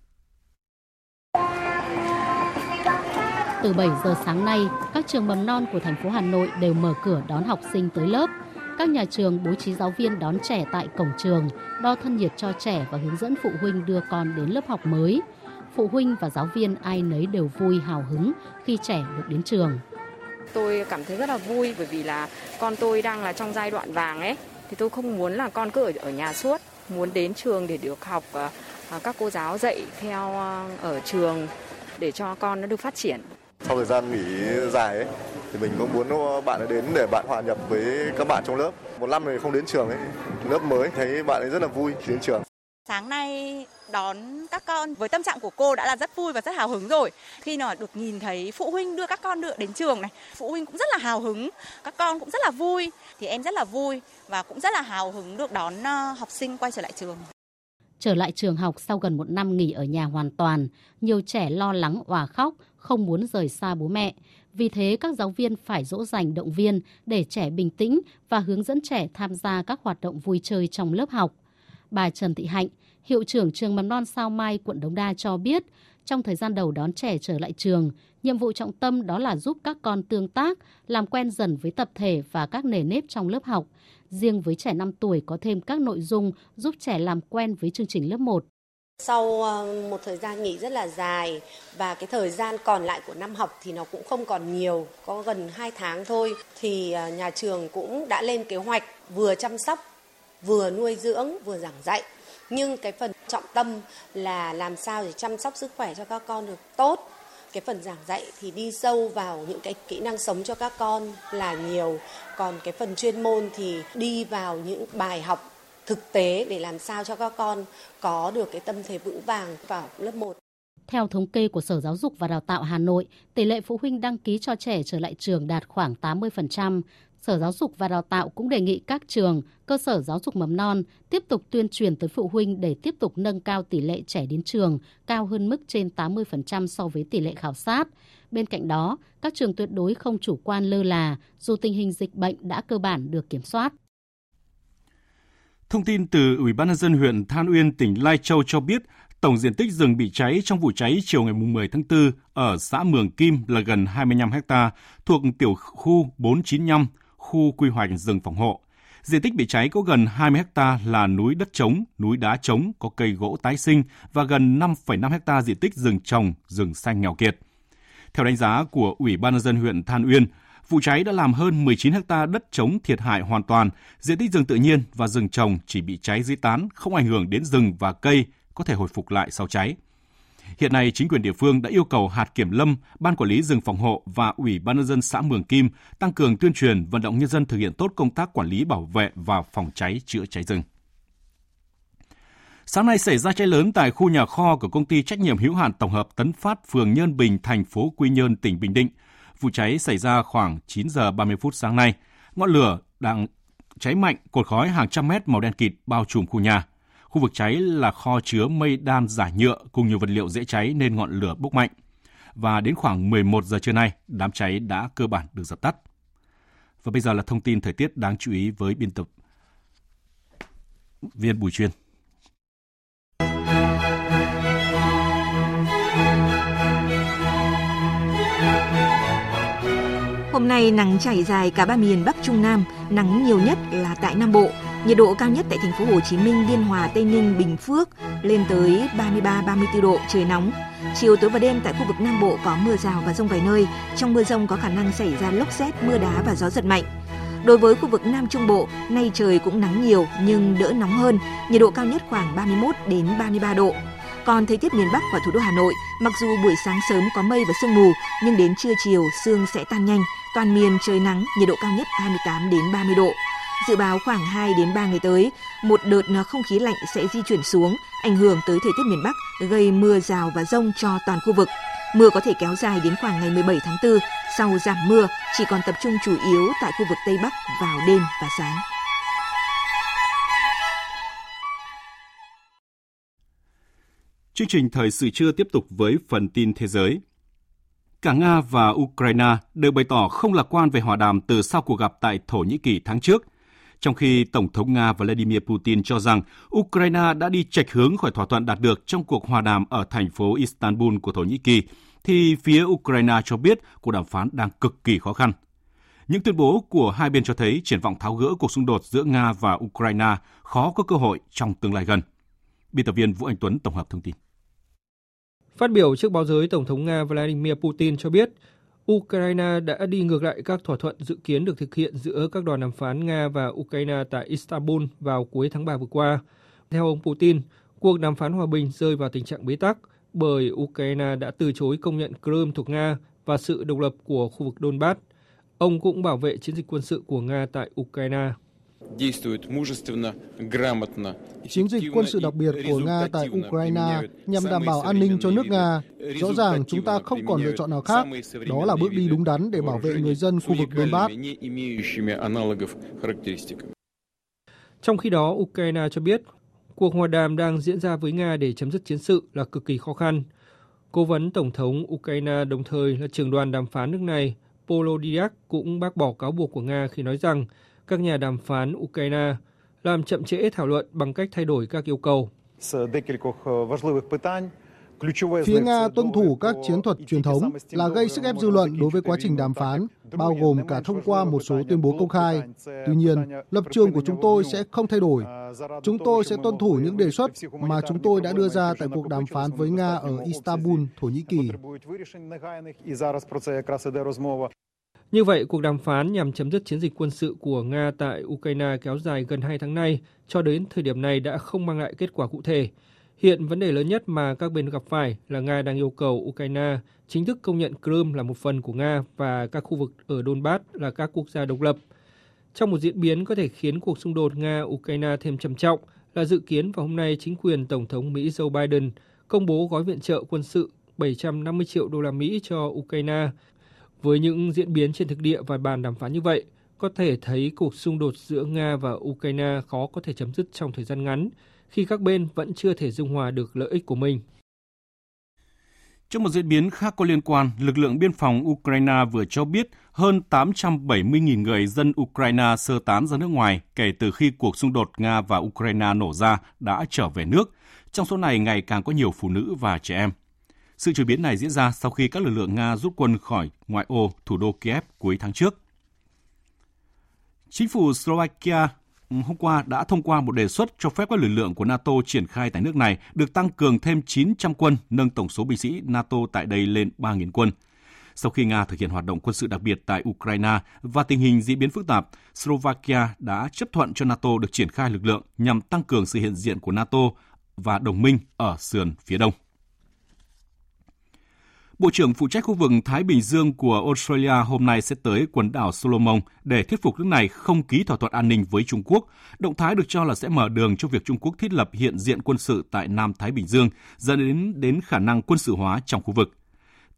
[SPEAKER 21] Từ 7 giờ sáng nay, các trường mầm non của thành phố Hà Nội đều mở cửa đón học sinh tới lớp – các nhà trường bố trí giáo viên đón trẻ tại cổng trường, đo thân nhiệt cho trẻ và hướng dẫn phụ huynh đưa con đến lớp học mới. Phụ huynh và giáo viên ai nấy đều vui hào hứng khi trẻ được đến trường.
[SPEAKER 22] Tôi cảm thấy rất là vui bởi vì là con tôi đang là trong giai đoạn vàng ấy thì tôi không muốn là con cứ ở ở nhà suốt, muốn đến trường để được học ờ, ờ, các cô giáo dạy theo ờ, ở trường để cho con nó được phát triển.
[SPEAKER 23] Sau thời gian nghỉ dài ấy, thì mình cũng muốn bạn ấy đến để bạn hòa nhập với các bạn trong lớp. Một năm thì không đến trường ấy, lớp mới thấy bạn ấy rất là vui đến trường.
[SPEAKER 24] Sáng nay đón các con với tâm trạng của cô đã là rất vui và rất hào hứng rồi. Khi nào được nhìn thấy phụ huynh đưa các con đưa đến trường này, phụ huynh cũng rất là hào hứng, các con cũng rất là vui. Thì em rất là vui và cũng rất là hào hứng được đón ờ, học sinh quay trở lại trường.
[SPEAKER 21] Trở lại trường học sau gần một năm nghỉ ở nhà hoàn toàn, nhiều trẻ lo lắng òa khóc, không muốn rời xa bố mẹ. Vì thế, các giáo viên phải dỗ dành động viên để trẻ bình tĩnh và hướng dẫn trẻ tham gia các hoạt động vui chơi trong lớp học. Bà Trần Thị Hạnh, hiệu trưởng trường mầm non Sao Mai, quận Đống Đa cho biết, trong thời gian đầu đón trẻ trở lại trường, nhiệm vụ trọng tâm đó là giúp các con tương tác, làm quen dần với tập thể và các nề nếp trong lớp học. Riêng với trẻ 5 tuổi có thêm các nội dung giúp trẻ làm quen với chương trình lớp 1.
[SPEAKER 25] Sau ờ, một thời gian nghỉ rất là dài và cái thời gian còn lại của năm học thì nó cũng không còn nhiều, có gần 2 tháng thôi thì ờ, nhà trường cũng đã lên kế hoạch vừa chăm sóc, vừa nuôi dưỡng, vừa giảng dạy. Nhưng cái phần trọng tâm là làm sao để chăm sóc sức khỏe cho các con được tốt. Cái phần giảng dạy thì đi sâu vào những cái kỹ năng sống cho các con là nhiều. Còn cái phần chuyên môn thì đi vào những bài học thực tế để làm sao cho các con có được cái tâm thế vững vàng vào lớp 1.
[SPEAKER 21] Theo thống kê của Sở Giáo dục và Đào tạo Hà Nội, tỷ lệ phụ huynh đăng ký cho trẻ trở lại trường đạt khoảng 80%. Sở Giáo dục và Đào tạo cũng đề nghị các trường, cơ sở giáo dục mầm non tiếp tục tuyên truyền tới phụ huynh để tiếp tục nâng cao tỷ lệ trẻ đến trường cao hơn mức trên 80% so với tỷ lệ khảo sát. Bên cạnh đó, các trường tuyệt đối không chủ quan lơ là dù tình hình dịch bệnh đã cơ bản được kiểm soát.
[SPEAKER 1] Thông tin từ Ủy ban nhân dân huyện Than Uyên, tỉnh Lai Châu cho biết, tổng diện tích rừng bị cháy trong vụ cháy chiều ngày 10 tháng 4 ở xã Mường Kim là gần 25 ha, thuộc tiểu khu 495, khu quy hoạch rừng phòng hộ. Diện tích bị cháy có gần 20 ha là núi đất trống, núi đá trống có cây gỗ tái sinh và gần 5,5 ha diện tích rừng trồng, rừng xanh nghèo kiệt. Theo đánh giá của Ủy ban nhân dân huyện Than Uyên, Vụ cháy đã làm hơn 19 ha đất trống thiệt hại hoàn toàn, diện tích rừng tự nhiên và rừng trồng chỉ bị cháy dưới tán, không ảnh hưởng đến rừng và cây có thể hồi phục lại sau cháy. Hiện nay, chính quyền địa phương đã yêu cầu hạt kiểm lâm, ban quản lý rừng phòng hộ và ủy ban nhân dân xã Mường Kim tăng cường tuyên truyền vận động nhân dân thực hiện tốt công tác quản lý bảo vệ và phòng cháy chữa cháy rừng. Sáng nay xảy ra cháy lớn tại khu nhà kho của công ty trách nhiệm hữu hạn tổng hợp Tấn Phát, phường Nhân Bình, thành phố Quy Nhơn, tỉnh Bình Định. Vụ cháy xảy ra khoảng 9 giờ 30 phút sáng nay. Ngọn lửa đang cháy mạnh, cột khói hàng trăm mét màu đen kịt bao trùm khu nhà. Khu vực cháy là kho chứa mây đan giả nhựa cùng nhiều vật liệu dễ cháy nên ngọn lửa bốc mạnh. Và đến khoảng 11 giờ trưa nay, đám cháy đã cơ bản được dập tắt. Và bây giờ là thông tin thời tiết đáng chú ý với biên tập viên Bùi Chuyên.
[SPEAKER 26] Hôm nay nắng trải dài cả ba miền Bắc Trung Nam, nắng nhiều nhất là tại Nam Bộ. Nhiệt độ cao nhất tại thành phố Hồ Chí Minh, Biên Hòa, Tây Ninh, Bình Phước lên tới 33-34 độ, trời nóng. Chiều tối và đêm tại khu vực Nam Bộ có mưa rào và rông vài nơi. Trong mưa rông có khả năng xảy ra lốc xét, mưa đá và gió giật mạnh. Đối với khu vực Nam Trung Bộ, nay trời cũng nắng nhiều nhưng đỡ nóng hơn, nhiệt độ cao nhất khoảng 31 đến 33 độ. Còn thời tiết miền Bắc và thủ đô Hà Nội, mặc dù buổi sáng sớm có mây và sương mù, nhưng đến trưa chiều sương sẽ tan nhanh, toàn miền trời nắng, nhiệt độ cao nhất 28 đến 30 độ. Dự báo khoảng 2 đến 3 ngày tới, một đợt à, không khí lạnh sẽ di chuyển xuống, ảnh hưởng tới thời tiết miền Bắc, gây mưa rào và rông cho toàn khu vực. Mưa có thể kéo dài đến khoảng ngày 17 tháng 4, sau giảm mưa chỉ còn tập trung chủ yếu tại khu vực Tây Bắc vào đêm và sáng.
[SPEAKER 1] Chương trình thời sự trưa tiếp tục với phần tin thế giới. Cả Nga và Ukraine đều bày tỏ không lạc quan về hòa đàm từ sau cuộc gặp tại Thổ Nhĩ Kỳ tháng trước, trong khi Tổng thống Nga Vladimir Putin cho rằng Ukraine đã đi chệch hướng khỏi thỏa thuận đạt được trong cuộc hòa đàm ở thành phố Istanbul của Thổ Nhĩ Kỳ, thì phía Ukraine cho biết cuộc đàm phán đang cực kỳ khó khăn. Những tuyên bố của hai bên cho thấy triển vọng tháo gỡ cuộc xung đột giữa Nga và Ukraine khó có cơ hội trong tương lai gần. Biên tập viên Vũ Anh Tuấn tổng hợp thông tin.
[SPEAKER 27] Phát biểu trước báo giới, Tổng thống Nga Vladimir Putin cho biết Ukraine đã đi ngược lại các thỏa thuận dự kiến được thực hiện giữa các đoàn đàm phán Nga và Ukraine tại Istanbul vào cuối tháng 3 vừa qua. Theo ông Putin, cuộc đàm phán hòa bình rơi vào tình trạng bế tắc bởi Ukraine đã từ chối công nhận Crimea thuộc Nga và sự độc lập của khu vực Donbass. Ông cũng bảo vệ chiến dịch quân sự của Nga tại Ukraine.
[SPEAKER 28] Chiến dịch quân sự đặc biệt của Nga tại Ukraine nhằm đảm bảo an ninh cho nước Nga. Rõ ràng chúng ta không còn lựa chọn nào khác. Đó là bước đi đúng đắn để bảo vệ người dân khu vực Donbass.
[SPEAKER 27] Trong khi đó, Ukraine cho biết cuộc hòa đàm đang diễn ra với Nga để chấm dứt chiến sự là cực kỳ khó khăn. Cố vấn Tổng thống Ukraine đồng thời là trưởng đoàn đàm phán nước này, Polodiak cũng bác bỏ cáo buộc của Nga khi nói rằng các nhà đàm phán Ukraine làm chậm trễ thảo luận bằng cách thay đổi các yêu cầu.
[SPEAKER 28] Phía Nga tuân thủ các chiến thuật truyền thống là gây sức ép dư luận đối với quá trình đàm phán, bao gồm cả thông qua một số tuyên bố công khai. Tuy nhiên, lập trường của chúng tôi sẽ không thay đổi. Chúng tôi sẽ tuân thủ những đề xuất mà chúng tôi đã đưa ra tại cuộc đàm phán với Nga ở Istanbul, Thổ Nhĩ Kỳ.
[SPEAKER 27] Như vậy, cuộc đàm phán nhằm chấm dứt chiến dịch quân sự của Nga tại Ukraine kéo dài gần 2 tháng nay cho đến thời điểm này đã không mang lại kết quả cụ thể. Hiện vấn đề lớn nhất mà các bên gặp phải là Nga đang yêu cầu Ukraine chính thức công nhận Crimea là một phần của Nga và các khu vực ở Donbass là các quốc gia độc lập. Trong một diễn biến có thể khiến cuộc xung đột Nga-Ukraine thêm trầm trọng là dự kiến vào hôm nay chính quyền Tổng thống Mỹ Joe Biden công bố gói viện trợ quân sự 750 triệu đô la Mỹ cho Ukraine với những diễn biến trên thực địa và bàn đàm phán như vậy, có thể thấy cuộc xung đột giữa Nga và Ukraine khó có thể chấm dứt trong thời gian ngắn khi các bên vẫn chưa thể dung hòa được lợi ích của mình.
[SPEAKER 1] Trong một diễn biến khác có liên quan, lực lượng biên phòng Ukraine vừa cho biết hơn 870.000 người dân Ukraine sơ tán ra nước ngoài kể từ khi cuộc xung đột Nga và Ukraine nổ ra đã trở về nước. Trong số này ngày càng có nhiều phụ nữ và trẻ em. Sự chuyển biến này diễn ra sau khi các lực lượng Nga rút quân khỏi ngoại ô thủ đô Kiev cuối tháng trước. Chính phủ Slovakia ừ, hôm qua đã thông qua một đề xuất cho phép các lực lượng của NATO triển khai tại nước này được tăng cường thêm 900 quân, nâng tổng số binh sĩ NATO tại đây lên 3.000 quân. Sau khi Nga thực hiện hoạt động quân sự đặc biệt tại Ukraine và tình hình diễn biến phức tạp, Slovakia đã chấp thuận cho NATO được triển khai lực lượng nhằm tăng cường sự hiện diện của NATO và đồng minh ở sườn phía đông. Bộ trưởng phụ trách khu vực Thái Bình Dương của Australia hôm nay sẽ tới quần đảo Solomon để thuyết phục nước này không ký thỏa thuận an ninh với Trung Quốc. Động thái được cho là sẽ mở đường cho việc Trung Quốc thiết lập hiện diện quân sự tại Nam Thái Bình Dương, dẫn đến đến khả năng quân sự hóa trong khu vực.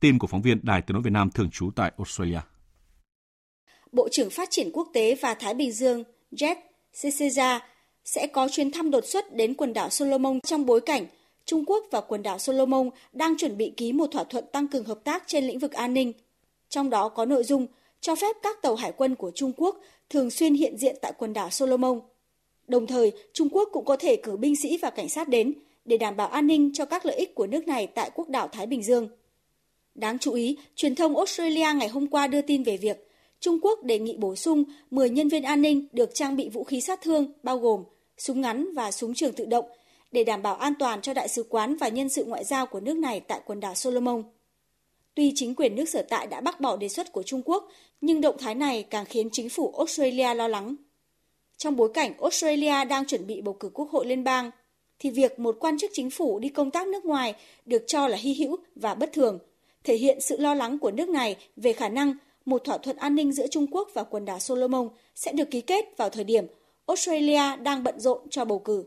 [SPEAKER 1] Tin của phóng viên Đài Tiếng nói Việt Nam thường trú tại Australia.
[SPEAKER 29] Bộ trưởng Phát triển Quốc tế và Thái Bình Dương Jeff Sesea sẽ có chuyến thăm đột xuất đến quần đảo Solomon trong bối cảnh Trung Quốc và quần đảo Solomon đang chuẩn bị ký một thỏa thuận tăng cường hợp tác trên lĩnh vực an ninh. Trong đó có nội dung cho phép các tàu hải quân của Trung Quốc thường xuyên hiện diện tại quần đảo Solomon. Đồng thời, Trung Quốc cũng có thể cử binh sĩ và cảnh sát đến để đảm bảo an ninh cho các lợi ích của nước này tại quốc đảo Thái Bình Dương. Đáng chú ý, truyền thông Australia ngày hôm qua đưa tin về việc Trung Quốc đề nghị bổ sung 10 nhân viên an ninh được trang bị vũ khí sát thương bao gồm súng ngắn và súng trường tự động để đảm bảo an toàn cho đại sứ quán và nhân sự ngoại giao của nước này tại quần đảo Solomon. Tuy chính quyền nước sở tại đã bác bỏ đề xuất của Trung Quốc, nhưng động thái này càng khiến chính phủ Australia lo lắng. Trong bối cảnh Australia đang chuẩn bị bầu cử quốc hội liên bang, thì việc một quan chức chính phủ đi công tác nước ngoài được cho là hy hữu và bất thường, thể hiện sự lo lắng của nước này về khả năng một thỏa thuận an ninh giữa Trung Quốc và quần đảo Solomon sẽ được ký kết vào thời điểm Australia đang bận rộn cho bầu cử.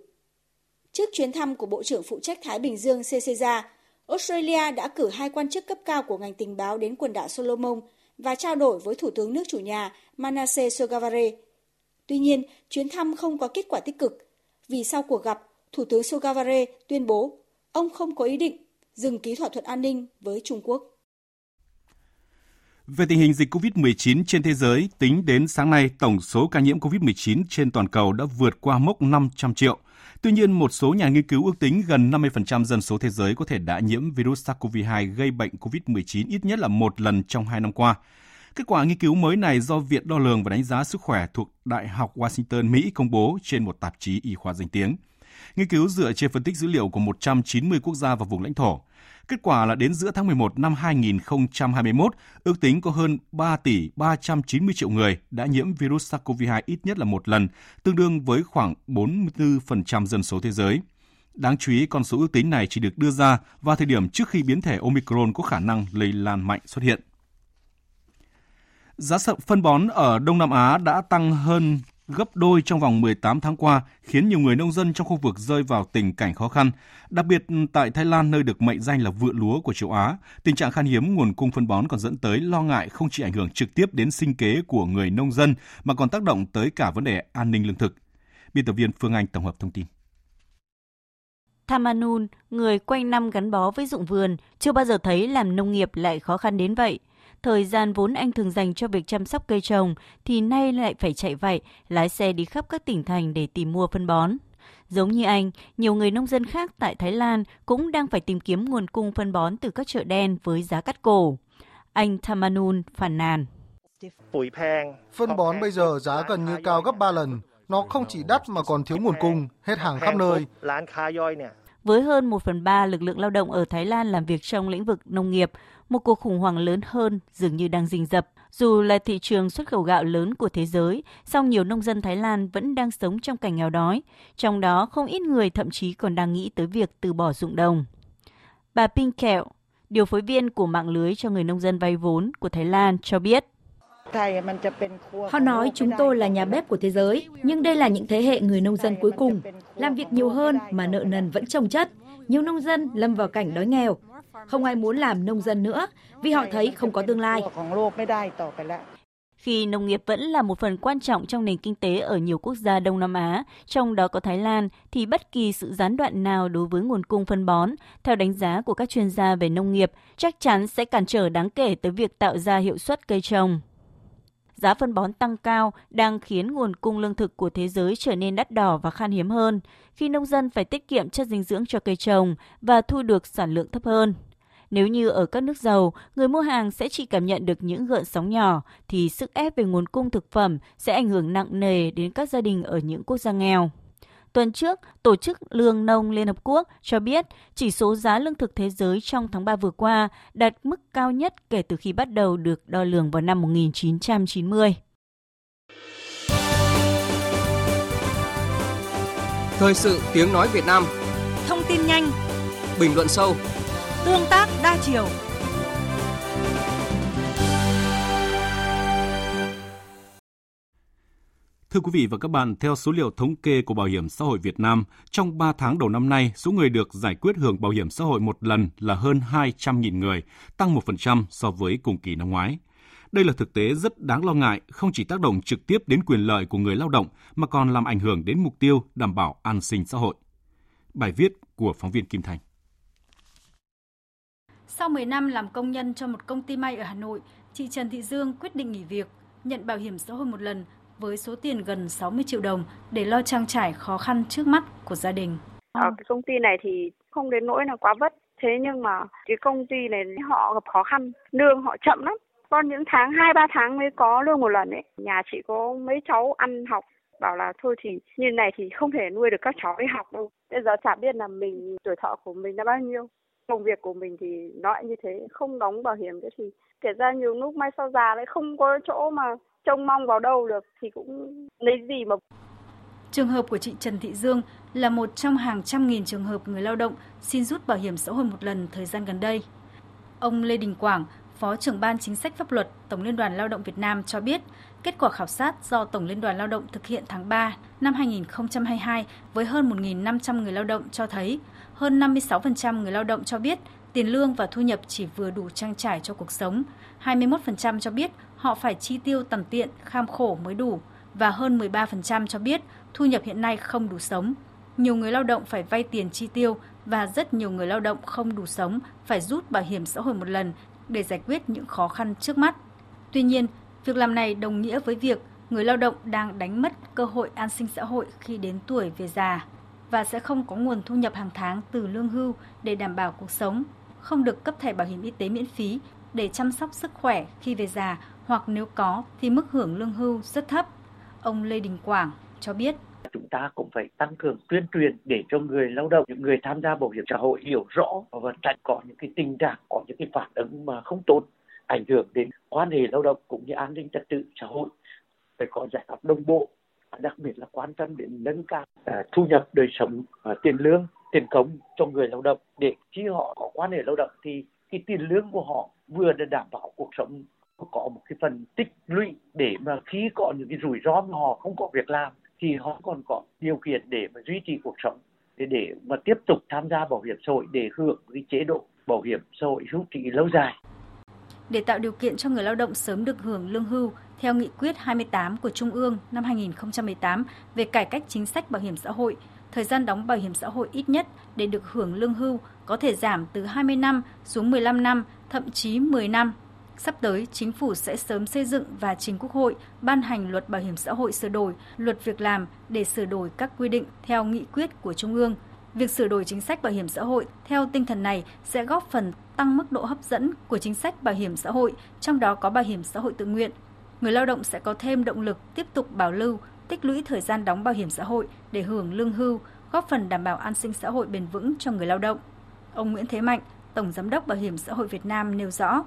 [SPEAKER 29] Trước chuyến thăm của Bộ trưởng phụ trách Thái Bình Dương CCJ, Australia đã cử hai quan chức cấp cao của ngành tình báo đến quần đảo Solomon và trao đổi với Thủ tướng nước chủ nhà Manasseh Sogavare. Tuy nhiên, chuyến thăm không có kết quả tích cực, vì sau cuộc gặp, Thủ tướng Sogavare tuyên bố ông không có ý định dừng ký thỏa thuận an ninh với Trung Quốc.
[SPEAKER 1] Về tình hình dịch COVID-19 trên thế giới, tính đến sáng nay, tổng số ca nhiễm COVID-19 trên toàn cầu đã vượt qua mốc 500 triệu. Tuy nhiên, một số nhà nghiên cứu ước tính gần 50% dân số thế giới có thể đã nhiễm virus SARS-CoV-2 gây bệnh COVID-19 ít nhất là một lần trong hai năm qua. Kết quả nghiên cứu mới này do Viện Đo lường và Đánh giá Sức khỏe thuộc Đại học Washington, Mỹ công bố trên một tạp chí y khoa danh tiếng. Nghiên cứu dựa trên phân tích dữ liệu của 190 quốc gia và vùng lãnh thổ. Kết quả là đến giữa tháng 11 năm 2021, ước tính có hơn 3 tỷ 390 triệu người đã nhiễm virus SARS-CoV-2 ít nhất là một lần, tương đương với khoảng 44% dân số thế giới. Đáng chú ý, con số ước tính này chỉ được đưa ra vào thời điểm trước khi biến thể Omicron có khả năng lây lan mạnh xuất hiện. Giá phân bón ở Đông Nam Á đã tăng hơn gấp đôi trong vòng 18 tháng qua, khiến nhiều người nông dân trong khu vực rơi vào tình cảnh khó khăn. Đặc biệt tại Thái Lan nơi được mệnh danh là vựa lúa của châu Á, tình trạng khan hiếm nguồn cung phân bón còn dẫn tới lo ngại không chỉ ảnh hưởng trực tiếp đến sinh kế của người nông dân mà còn tác động tới cả vấn đề an ninh lương thực. Biên tập viên Phương Anh tổng hợp thông tin.
[SPEAKER 30] Thamanun, người quanh năm gắn bó với dụng vườn, chưa bao giờ thấy làm nông nghiệp lại khó khăn đến vậy thời gian vốn anh thường dành cho việc chăm sóc cây trồng thì nay lại phải chạy vậy, lái xe đi khắp các tỉnh thành để tìm mua phân bón. Giống như anh, nhiều người nông dân khác tại Thái Lan cũng đang phải tìm kiếm nguồn cung phân bón từ các chợ đen với giá cắt cổ. Anh Tamanun phản nàn.
[SPEAKER 28] Phân bón bây giờ giá gần như cao gấp 3 lần. Nó không chỉ đắt mà còn thiếu nguồn cung, hết hàng khắp nơi.
[SPEAKER 30] Với hơn 1 phần 3 lực lượng lao động ở Thái Lan làm việc trong lĩnh vực nông nghiệp, một cuộc khủng hoảng lớn hơn dường như đang rình rập. Dù là thị trường xuất khẩu gạo lớn của thế giới, song nhiều nông dân Thái Lan vẫn đang sống trong cảnh nghèo đói. Trong đó, không ít người thậm chí còn đang nghĩ tới việc từ bỏ ruộng đồng. Bà Ping Kẹo, điều phối viên của mạng lưới cho người nông dân vay vốn của Thái Lan cho biết.
[SPEAKER 31] Họ nói chúng tôi là nhà bếp của thế giới, nhưng đây là những thế hệ người nông dân cuối cùng. Làm việc nhiều hơn mà nợ nần vẫn trồng chất. Nhiều nông dân lâm vào cảnh đói nghèo. Không ai muốn làm nông dân nữa vì họ thấy không có tương lai.
[SPEAKER 30] Khi nông nghiệp vẫn là một phần quan trọng trong nền kinh tế ở nhiều quốc gia Đông Nam Á, trong đó có Thái Lan, thì bất kỳ sự gián đoạn nào đối với nguồn cung phân bón, theo đánh giá của các chuyên gia về nông nghiệp, chắc chắn sẽ cản trở đáng kể tới việc tạo ra hiệu suất cây trồng giá phân bón tăng cao đang khiến nguồn cung lương thực của thế giới trở nên đắt đỏ và khan hiếm hơn, khi nông dân phải tiết kiệm chất dinh dưỡng cho cây trồng và thu được sản lượng thấp hơn. Nếu như ở các nước giàu, người mua hàng sẽ chỉ cảm nhận được những gợn sóng nhỏ, thì sức ép về nguồn cung thực phẩm sẽ ảnh hưởng nặng nề đến các gia đình ở những quốc gia nghèo. Tuần trước, Tổ chức Lương nông Liên Hợp Quốc cho biết chỉ số giá lương thực thế giới trong tháng 3 vừa qua đạt mức cao nhất kể từ khi bắt đầu được đo lường vào năm 1990.
[SPEAKER 32] Thời sự tiếng nói Việt Nam
[SPEAKER 13] Thông tin nhanh
[SPEAKER 32] Bình luận sâu
[SPEAKER 13] Tương tác đa chiều
[SPEAKER 1] Thưa quý vị và các bạn, theo số liệu thống kê của Bảo hiểm xã hội Việt Nam, trong 3 tháng đầu năm nay, số người được giải quyết hưởng bảo hiểm xã hội một lần là hơn 200.000 người, tăng 1% so với cùng kỳ năm ngoái. Đây là thực tế rất đáng lo ngại, không chỉ tác động trực tiếp đến quyền lợi của người lao động mà còn làm ảnh hưởng đến mục tiêu đảm bảo an sinh xã hội. Bài viết của phóng viên Kim Thành.
[SPEAKER 33] Sau 10 năm làm công nhân cho một công ty may ở Hà Nội, chị Trần Thị Dương quyết định nghỉ việc, nhận bảo hiểm xã hội một lần với số tiền gần 60 triệu đồng để lo trang trải khó khăn trước mắt của gia đình.
[SPEAKER 34] Ở cái công ty này thì không đến nỗi là quá vất. Thế nhưng mà cái công ty này họ gặp khó khăn, lương họ chậm lắm. Có những tháng hai ba tháng mới có lương một lần ấy. Nhà chị có mấy cháu ăn học bảo là thôi thì như này thì không thể nuôi được các cháu đi học đâu. Bây giờ chả biết là mình tuổi thọ của mình là bao nhiêu. Công việc của mình thì nó như thế, không đóng bảo hiểm thế thì kể ra nhiều lúc mai sau già lại không có chỗ mà trông mong vào đâu được thì cũng lấy gì mà
[SPEAKER 33] Trường hợp của chị Trần Thị Dương là một trong hàng trăm nghìn trường hợp người lao động xin rút bảo hiểm xã hội một lần thời gian gần đây. Ông Lê Đình Quảng, Phó trưởng ban chính sách pháp luật Tổng Liên đoàn Lao động Việt Nam cho biết, kết quả khảo sát do Tổng Liên đoàn Lao động thực hiện tháng 3 năm 2022 với hơn 1.500 người lao động cho thấy hơn 56% người lao động cho biết tiền lương và thu nhập chỉ vừa đủ trang trải cho cuộc sống, 21% cho biết họ phải chi tiêu tầm tiện, kham khổ mới đủ và hơn 13% cho biết thu nhập hiện nay không đủ sống. Nhiều người lao động phải vay tiền chi tiêu và rất nhiều người lao động không đủ sống phải rút bảo hiểm xã hội một lần để giải quyết những khó khăn trước mắt. Tuy nhiên, việc làm này đồng nghĩa với việc người lao động đang đánh mất cơ hội an sinh xã hội khi đến tuổi về già và sẽ không có nguồn thu nhập hàng tháng từ lương hưu để đảm bảo cuộc sống, không được cấp thẻ bảo hiểm y tế miễn phí để chăm sóc sức khỏe khi về già hoặc nếu có thì mức hưởng lương hưu rất thấp. Ông Lê Đình Quảng cho biết
[SPEAKER 35] chúng ta cũng phải tăng cường tuyên truyền để cho người lao động, những người tham gia bảo hiểm xã hội hiểu rõ và tránh có những cái tình trạng, có những cái phản ứng mà không tốt ảnh hưởng đến quan hệ lao động cũng như an ninh trật tự xã hội. Phải có giải pháp đồng bộ đặc biệt là quan tâm đến nâng cao à, thu nhập đời sống à, tiền lương tiền công cho người lao động. Để khi họ có quan hệ lao động thì cái tiền lương của họ vừa để đảm bảo cuộc sống có một cái phần tích lũy để mà khi có những cái rủi ro mà họ không có việc làm thì họ còn có điều kiện để mà duy trì cuộc sống để để mà tiếp tục tham gia bảo hiểm xã hội để hưởng cái chế độ bảo hiểm xã hội hữu trí lâu dài.
[SPEAKER 33] Để tạo điều kiện cho người lao động sớm được hưởng lương hưu, theo nghị quyết 28 của Trung ương năm 2018 về cải cách chính sách bảo hiểm xã hội, thời gian đóng bảo hiểm xã hội ít nhất để được hưởng lương hưu có thể giảm từ 20 năm xuống 15 năm, thậm chí 10 năm Sắp tới, chính phủ sẽ sớm xây dựng và trình Quốc hội ban hành luật bảo hiểm xã hội sửa đổi, luật việc làm để sửa đổi các quy định theo nghị quyết của Trung ương. Việc sửa đổi chính sách bảo hiểm xã hội theo tinh thần này sẽ góp phần tăng mức độ hấp dẫn của chính sách bảo hiểm xã hội, trong đó có bảo hiểm xã hội tự nguyện. Người lao động sẽ có thêm động lực tiếp tục bảo lưu, tích lũy thời gian đóng bảo hiểm xã hội để hưởng lương hưu, góp phần đảm bảo an sinh xã hội bền vững cho người lao động. Ông Nguyễn Thế Mạnh, Tổng Giám đốc Bảo hiểm xã hội Việt Nam nêu rõ,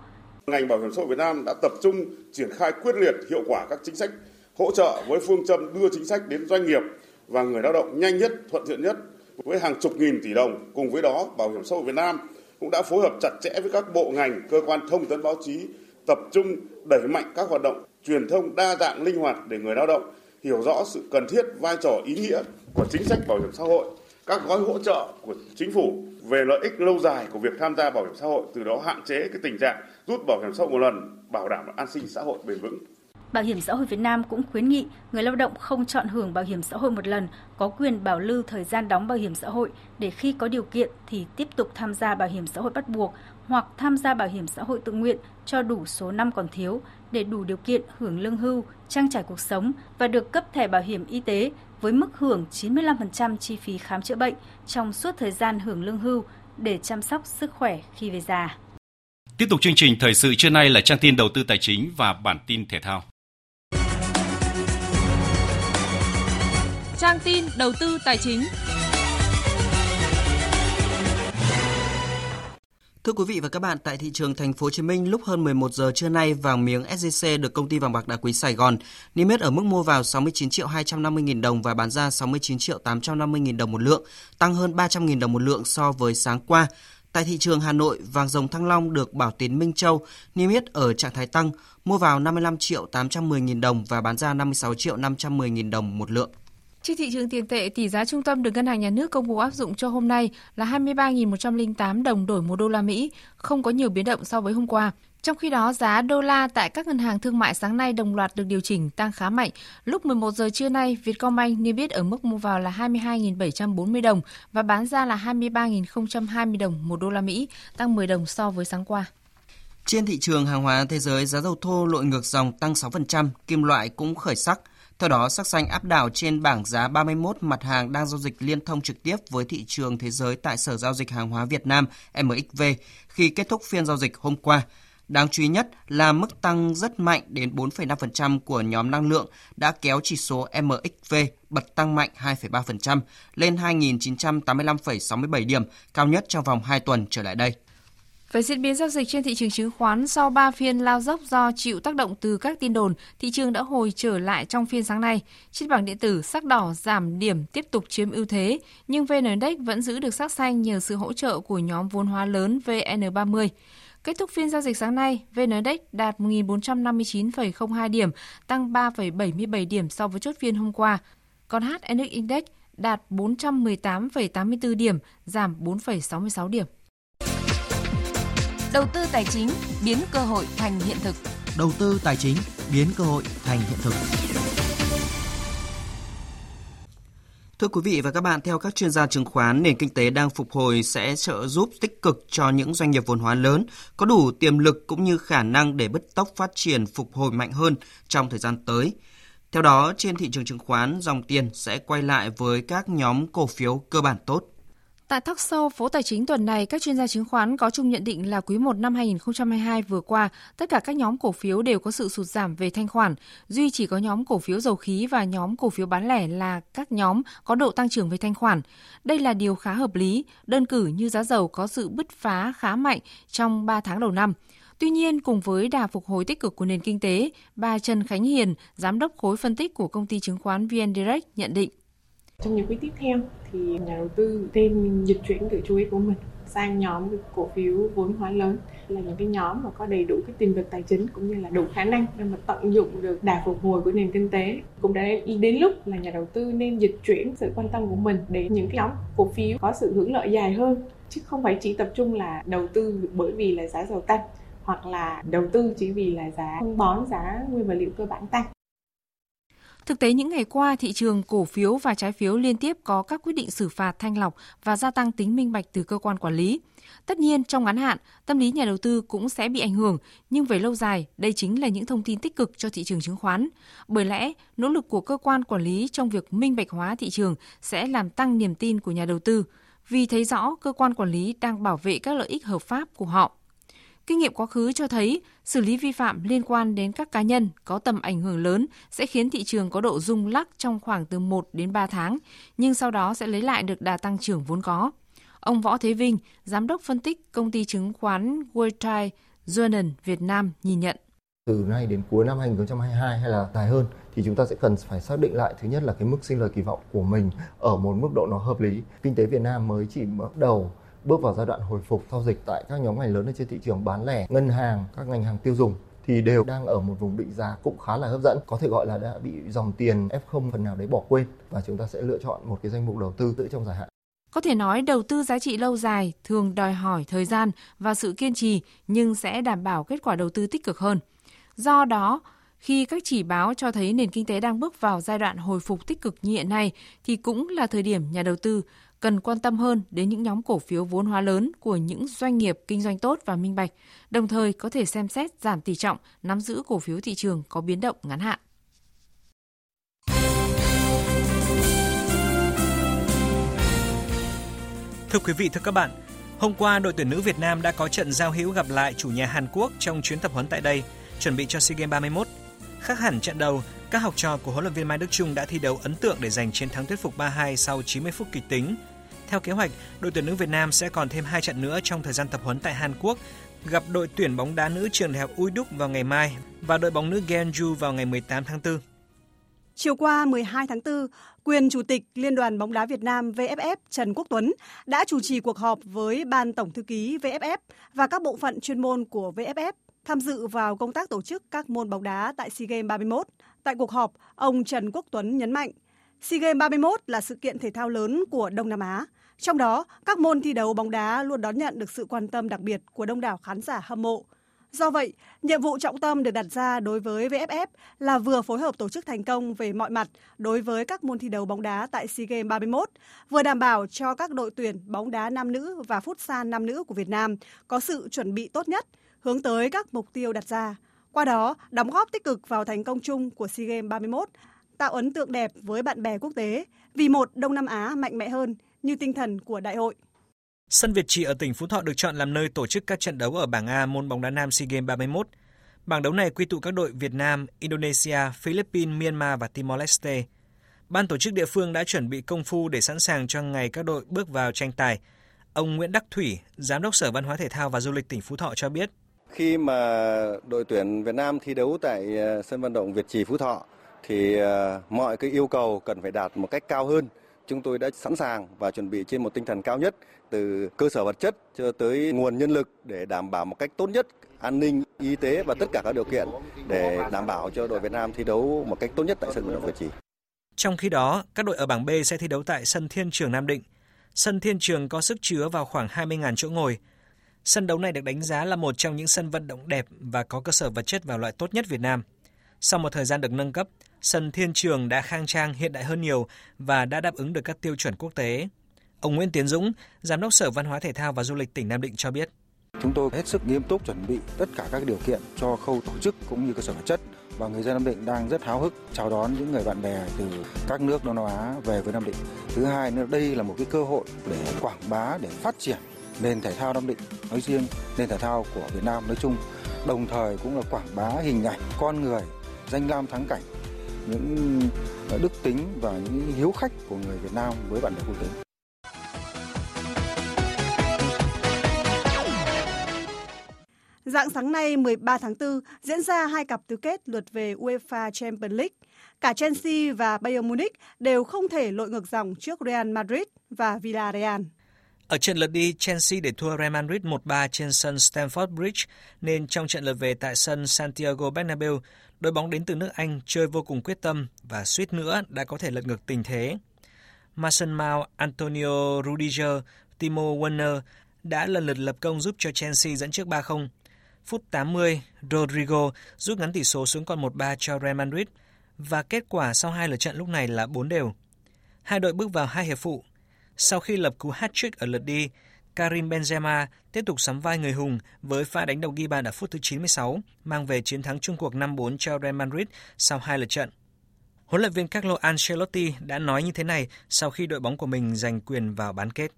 [SPEAKER 36] Ngành bảo hiểm xã hội Việt Nam đã tập trung triển khai quyết liệt hiệu quả các chính sách hỗ trợ với phương châm đưa chính sách đến doanh nghiệp và người lao động nhanh nhất, thuận tiện nhất với hàng chục nghìn tỷ đồng. Cùng với đó, Bảo hiểm xã hội Việt Nam cũng đã phối hợp chặt chẽ với các bộ ngành, cơ quan thông tấn báo chí tập trung đẩy mạnh các hoạt động truyền thông đa dạng linh hoạt để người lao động hiểu rõ sự cần thiết, vai trò ý nghĩa của chính sách bảo hiểm xã hội, các gói hỗ trợ của chính phủ về lợi ích lâu dài của việc tham gia bảo hiểm xã hội, từ đó hạn chế cái tình trạng rút bảo hiểm xã hội một lần, bảo đảm an sinh xã hội bền vững.
[SPEAKER 33] Bảo hiểm xã hội Việt Nam cũng khuyến nghị người lao động không chọn hưởng bảo hiểm xã hội một lần, có quyền bảo lưu thời gian đóng bảo hiểm xã hội để khi có điều kiện thì tiếp tục tham gia bảo hiểm xã hội bắt buộc hoặc tham gia bảo hiểm xã hội tự nguyện cho đủ số năm còn thiếu để đủ điều kiện hưởng lương hưu, trang trải cuộc sống và được cấp thẻ bảo hiểm y tế với mức hưởng 95% chi phí khám chữa bệnh trong suốt thời gian hưởng lương hưu để chăm sóc sức khỏe khi về già.
[SPEAKER 1] Tiếp tục chương trình thời sự trưa nay là trang tin đầu tư tài chính và bản tin thể thao.
[SPEAKER 37] Trang tin đầu tư tài chính.
[SPEAKER 14] Thưa quý vị và các bạn, tại thị trường thành phố Hồ Chí Minh lúc hơn 11 giờ trưa nay, vàng miếng SJC được công ty vàng bạc đá quý Sài Gòn niêm yết ở mức mua vào 69 triệu 250 000 đồng và bán ra 69 triệu 850 000 đồng một lượng, tăng hơn 300 000 đồng một lượng so với sáng qua. Tại thị trường Hà Nội, vàng dòng Thăng Long được Bảo Tín Minh Châu niêm yết ở trạng thái tăng, mua vào 55 triệu 810 000 đồng và bán ra 56 triệu 510 000 đồng một lượng.
[SPEAKER 38] Trên thị trường tiền tệ, tỷ giá trung tâm được Ngân hàng Nhà nước công bố áp dụng cho hôm nay là 23.108 đồng đổi một đô la Mỹ, không có nhiều biến động so với hôm qua. Trong khi đó, giá đô la tại các ngân hàng thương mại sáng nay đồng loạt được điều chỉnh tăng khá mạnh. Lúc 11 giờ trưa nay, Vietcombank niêm yết ở mức mua vào là 22.740 đồng và bán ra là 23.020 đồng một đô la Mỹ, tăng 10 đồng so với sáng qua.
[SPEAKER 14] Trên thị trường hàng hóa thế giới, giá dầu thô lội ngược dòng tăng 6%, kim loại cũng khởi sắc. Theo đó, sắc xanh áp đảo trên bảng giá 31 mặt hàng đang giao dịch liên thông trực tiếp với thị trường thế giới tại Sở Giao dịch Hàng hóa Việt Nam MXV khi kết thúc phiên giao dịch hôm qua. Đáng chú ý nhất là mức tăng rất mạnh đến 4,5% của nhóm năng lượng đã kéo chỉ số MXV bật tăng mạnh 2,3% lên 2.985,67 điểm, cao nhất trong vòng 2 tuần trở lại đây.
[SPEAKER 38] Về diễn biến giao dịch trên thị trường chứng khoán sau 3 phiên lao dốc do chịu tác động từ các tin đồn, thị trường đã hồi trở lại trong phiên sáng nay. Trên bảng điện tử, sắc đỏ giảm điểm tiếp tục chiếm ưu thế, nhưng VN Index vẫn giữ được sắc xanh nhờ sự hỗ trợ của nhóm vốn hóa lớn VN30. Kết thúc phiên giao dịch sáng nay, VN Index đạt 1.459,02 điểm, tăng 3,77 điểm so với chốt phiên hôm qua. Còn HNX Index đạt 418,84 điểm, giảm 4,66 điểm.
[SPEAKER 26] Đầu tư tài chính biến cơ hội thành hiện thực.
[SPEAKER 39] Đầu tư tài chính biến cơ hội thành hiện thực.
[SPEAKER 40] Thưa quý vị và các bạn, theo các chuyên gia chứng khoán, nền kinh tế đang phục hồi sẽ trợ giúp tích cực cho những doanh nghiệp vốn hóa lớn, có đủ tiềm lực cũng như khả năng để bứt tốc phát triển phục hồi mạnh hơn trong thời gian tới. Theo đó, trên thị trường chứng khoán, dòng tiền sẽ quay lại với các nhóm cổ phiếu cơ bản tốt.
[SPEAKER 38] Tại talk show Phố Tài chính tuần này, các chuyên gia chứng khoán có chung nhận định là quý 1 năm 2022 vừa qua, tất cả các nhóm cổ phiếu đều có sự sụt giảm về thanh khoản. Duy chỉ có nhóm cổ phiếu dầu khí và nhóm cổ phiếu bán lẻ là các nhóm có độ tăng trưởng về thanh khoản. Đây là điều khá hợp lý, đơn cử như giá dầu có sự bứt phá khá mạnh trong 3 tháng đầu năm. Tuy nhiên, cùng với đà phục hồi tích cực của nền kinh tế, bà Trần Khánh Hiền, giám đốc khối phân tích của công ty chứng khoán VN Direct nhận định.
[SPEAKER 41] Trong những quý tiếp theo thì nhà đầu tư nên dịch chuyển sự chú ý của mình sang nhóm cổ phiếu vốn hóa lớn. Là những cái nhóm mà có đầy đủ cái tiềm lực tài chính cũng như là đủ khả năng để mà tận dụng được đà phục hồi của nền kinh tế. Cũng đã đến lúc là nhà đầu tư nên dịch chuyển sự quan tâm của mình đến những cái nhóm cổ phiếu có sự hưởng lợi dài hơn, chứ không phải chỉ tập trung là đầu tư bởi vì là giá dầu tăng hoặc là đầu tư chỉ vì là giá phân bón, giá nguyên vật liệu cơ bản tăng.
[SPEAKER 38] Thực tế những ngày qua, thị trường cổ phiếu và trái phiếu liên tiếp có các quyết định xử phạt thanh lọc và gia tăng tính minh bạch từ cơ quan quản lý. Tất nhiên, trong ngắn hạn, tâm lý nhà đầu tư cũng sẽ bị ảnh hưởng, nhưng về lâu dài, đây chính là những thông tin tích cực cho thị trường chứng khoán. Bởi lẽ, nỗ lực của cơ quan quản lý trong việc minh bạch hóa thị trường sẽ làm tăng niềm tin của nhà đầu tư, vì thấy rõ cơ quan quản lý đang bảo vệ các lợi ích hợp pháp của họ. Kinh nghiệm quá khứ cho thấy xử lý vi phạm liên quan đến các cá nhân có tầm ảnh hưởng lớn sẽ khiến thị trường có độ rung lắc trong khoảng từ 1 đến 3 tháng, nhưng sau đó sẽ lấy lại được đà tăng trưởng vốn có. Ông Võ Thế Vinh, giám đốc phân tích công ty chứng khoán World Trade Journal Việt Nam nhìn nhận.
[SPEAKER 23] Từ nay đến cuối năm 2022 hay là dài hơn thì chúng ta sẽ cần phải xác định lại thứ nhất là cái mức sinh lời kỳ vọng của mình ở một mức độ nó hợp lý. Kinh tế Việt Nam mới chỉ bắt đầu bước vào giai đoạn hồi phục sau dịch tại các nhóm ngành lớn ở trên thị trường bán lẻ, ngân hàng, các ngành hàng tiêu dùng thì đều đang ở một vùng định giá cũng khá là hấp dẫn, có thể gọi là đã bị dòng tiền F0 phần nào đấy bỏ quên và chúng ta sẽ lựa chọn một cái danh mục đầu tư giữ trong dài hạn.
[SPEAKER 38] Có thể nói đầu tư giá trị lâu dài thường đòi hỏi thời gian và sự kiên trì nhưng sẽ đảm bảo kết quả đầu tư tích cực hơn. Do đó, khi các chỉ báo cho thấy nền kinh tế đang bước vào giai đoạn hồi phục tích cực như hiện nay thì cũng là thời điểm nhà đầu tư cần quan tâm hơn đến những nhóm cổ phiếu vốn hóa lớn của những doanh nghiệp kinh doanh tốt và minh bạch, đồng thời có thể xem xét giảm tỷ trọng nắm giữ cổ phiếu thị trường có biến động ngắn hạn.
[SPEAKER 42] Thưa quý vị, thưa các bạn, hôm qua đội tuyển nữ Việt Nam đã có trận giao hữu gặp lại chủ nhà Hàn Quốc trong chuyến tập huấn tại đây, chuẩn bị cho SEA Games 31. Khác hẳn trận đầu, các học trò của huấn luyện viên Mai Đức Chung đã thi đấu ấn tượng để giành chiến thắng thuyết phục 3-2 sau 90 phút kịch tính theo kế hoạch, đội tuyển nữ Việt Nam sẽ còn thêm 2 trận nữa trong thời gian tập huấn tại Hàn Quốc, gặp đội tuyển bóng đá nữ trường đại học Uy Đúc vào ngày mai và đội bóng nữ Genju vào ngày 18 tháng 4.
[SPEAKER 43] Chiều qua 12 tháng 4, quyền Chủ tịch Liên đoàn bóng đá Việt Nam VFF Trần Quốc Tuấn đã chủ trì cuộc họp với Ban Tổng Thư ký VFF và các bộ phận chuyên môn của VFF tham dự vào công tác tổ chức các môn bóng đá tại SEA Games 31. Tại cuộc họp, ông Trần Quốc Tuấn nhấn mạnh, SEA Games 31 là sự kiện thể thao lớn của Đông Nam Á, trong đó, các môn thi đấu bóng đá luôn đón nhận được sự quan tâm đặc biệt của đông đảo khán giả hâm mộ. Do vậy, nhiệm vụ trọng tâm được đặt ra đối với VFF là vừa phối hợp tổ chức thành công về mọi mặt đối với các môn thi đấu bóng đá tại SEA Games 31, vừa đảm bảo cho các đội tuyển bóng đá nam nữ và futsal nam nữ của Việt Nam có sự chuẩn bị tốt nhất, hướng tới các mục tiêu đặt ra. Qua đó, đóng góp tích cực vào thành công chung của SEA Games 31, tạo ấn tượng đẹp với bạn bè quốc tế vì một Đông Nam Á mạnh mẽ hơn, như tinh thần của đại hội.
[SPEAKER 42] Sân Việt Trì ở tỉnh Phú Thọ được chọn làm nơi tổ chức các trận đấu ở bảng A môn bóng đá nam SEA Games 31. Bảng đấu này quy tụ các đội Việt Nam, Indonesia, Philippines, Myanmar và Timor-Leste. Ban tổ chức địa phương đã chuẩn bị công phu để sẵn sàng cho ngày các đội bước vào tranh tài. Ông Nguyễn Đắc Thủy, Giám đốc Sở Văn hóa Thể thao và Du lịch tỉnh Phú Thọ cho biết.
[SPEAKER 44] Khi mà đội tuyển Việt Nam thi đấu tại ờ, sân vận động Việt Trì Phú Thọ thì ờ, mọi cái yêu cầu cần phải đạt một cách cao hơn Chúng tôi đã sẵn sàng và chuẩn bị trên một tinh thần cao nhất từ cơ sở vật chất cho tới nguồn nhân lực để đảm bảo một cách tốt nhất an ninh, y tế và tất cả các điều kiện để đảm bảo cho đội Việt Nam thi đấu một cách tốt nhất tại sân vận động Việt Trì.
[SPEAKER 42] Trong khi đó, các đội ở bảng B sẽ thi đấu tại sân Thiên Trường Nam Định. Sân Thiên Trường có sức chứa vào khoảng 20.000 chỗ ngồi. Sân đấu này được đánh giá là một trong những sân vận động đẹp và có cơ sở vật chất vào loại tốt nhất Việt Nam. Sau một thời gian được nâng cấp, sân Thiên Trường đã khang trang hiện đại hơn nhiều và đã đáp ứng được các tiêu chuẩn quốc tế. Ông Nguyễn Tiến Dũng, Giám đốc Sở Văn hóa Thể thao và Du lịch tỉnh Nam Định cho biết.
[SPEAKER 45] Chúng tôi hết sức nghiêm túc chuẩn bị tất cả các điều kiện cho khâu tổ chức cũng như cơ sở vật chất và người dân Nam Định đang rất háo hức chào đón những người bạn bè từ các nước Đông Nam Á về với Nam Định. Thứ hai nữa đây là một cái cơ hội để quảng bá để phát triển nền thể thao Nam Định nói riêng, nền thể thao của Việt Nam nói chung, đồng thời cũng là quảng bá hình ảnh con người, danh lam thắng cảnh, những đức tính và những hiếu khách của người Việt Nam với bạn bè quốc tế.
[SPEAKER 43] Dạng sáng nay 13 tháng 4 diễn ra hai cặp tứ kết lượt về UEFA Champions League. Cả Chelsea và Bayern Munich đều không thể lội ngược dòng trước Real Madrid và Villarreal.
[SPEAKER 42] Ở trận lượt đi, Chelsea để thua Real Madrid 1-3 trên sân Stamford Bridge, nên trong trận lượt về tại sân Santiago Bernabeu, đội bóng đến từ nước Anh chơi vô cùng quyết tâm và suýt nữa đã có thể lật ngược tình thế. Mason Mount, Antonio Rudiger, Timo Werner đã lần lượt lập công giúp cho Chelsea dẫn trước 3-0. Phút 80, Rodrigo rút ngắn tỷ số xuống còn 1-3 cho Real Madrid và kết quả sau hai lượt trận lúc này là 4 đều. Hai đội bước vào hai hiệp phụ. Sau khi lập cú hat-trick ở lượt đi, Karim Benzema tiếp tục sắm vai người hùng với pha đánh đầu ghi bàn ở phút thứ 96, mang về chiến thắng chung cuộc 5-4 cho Real Madrid sau hai lượt trận. Huấn luyện viên Carlo Ancelotti đã nói như thế này sau khi đội bóng của mình giành quyền vào bán kết.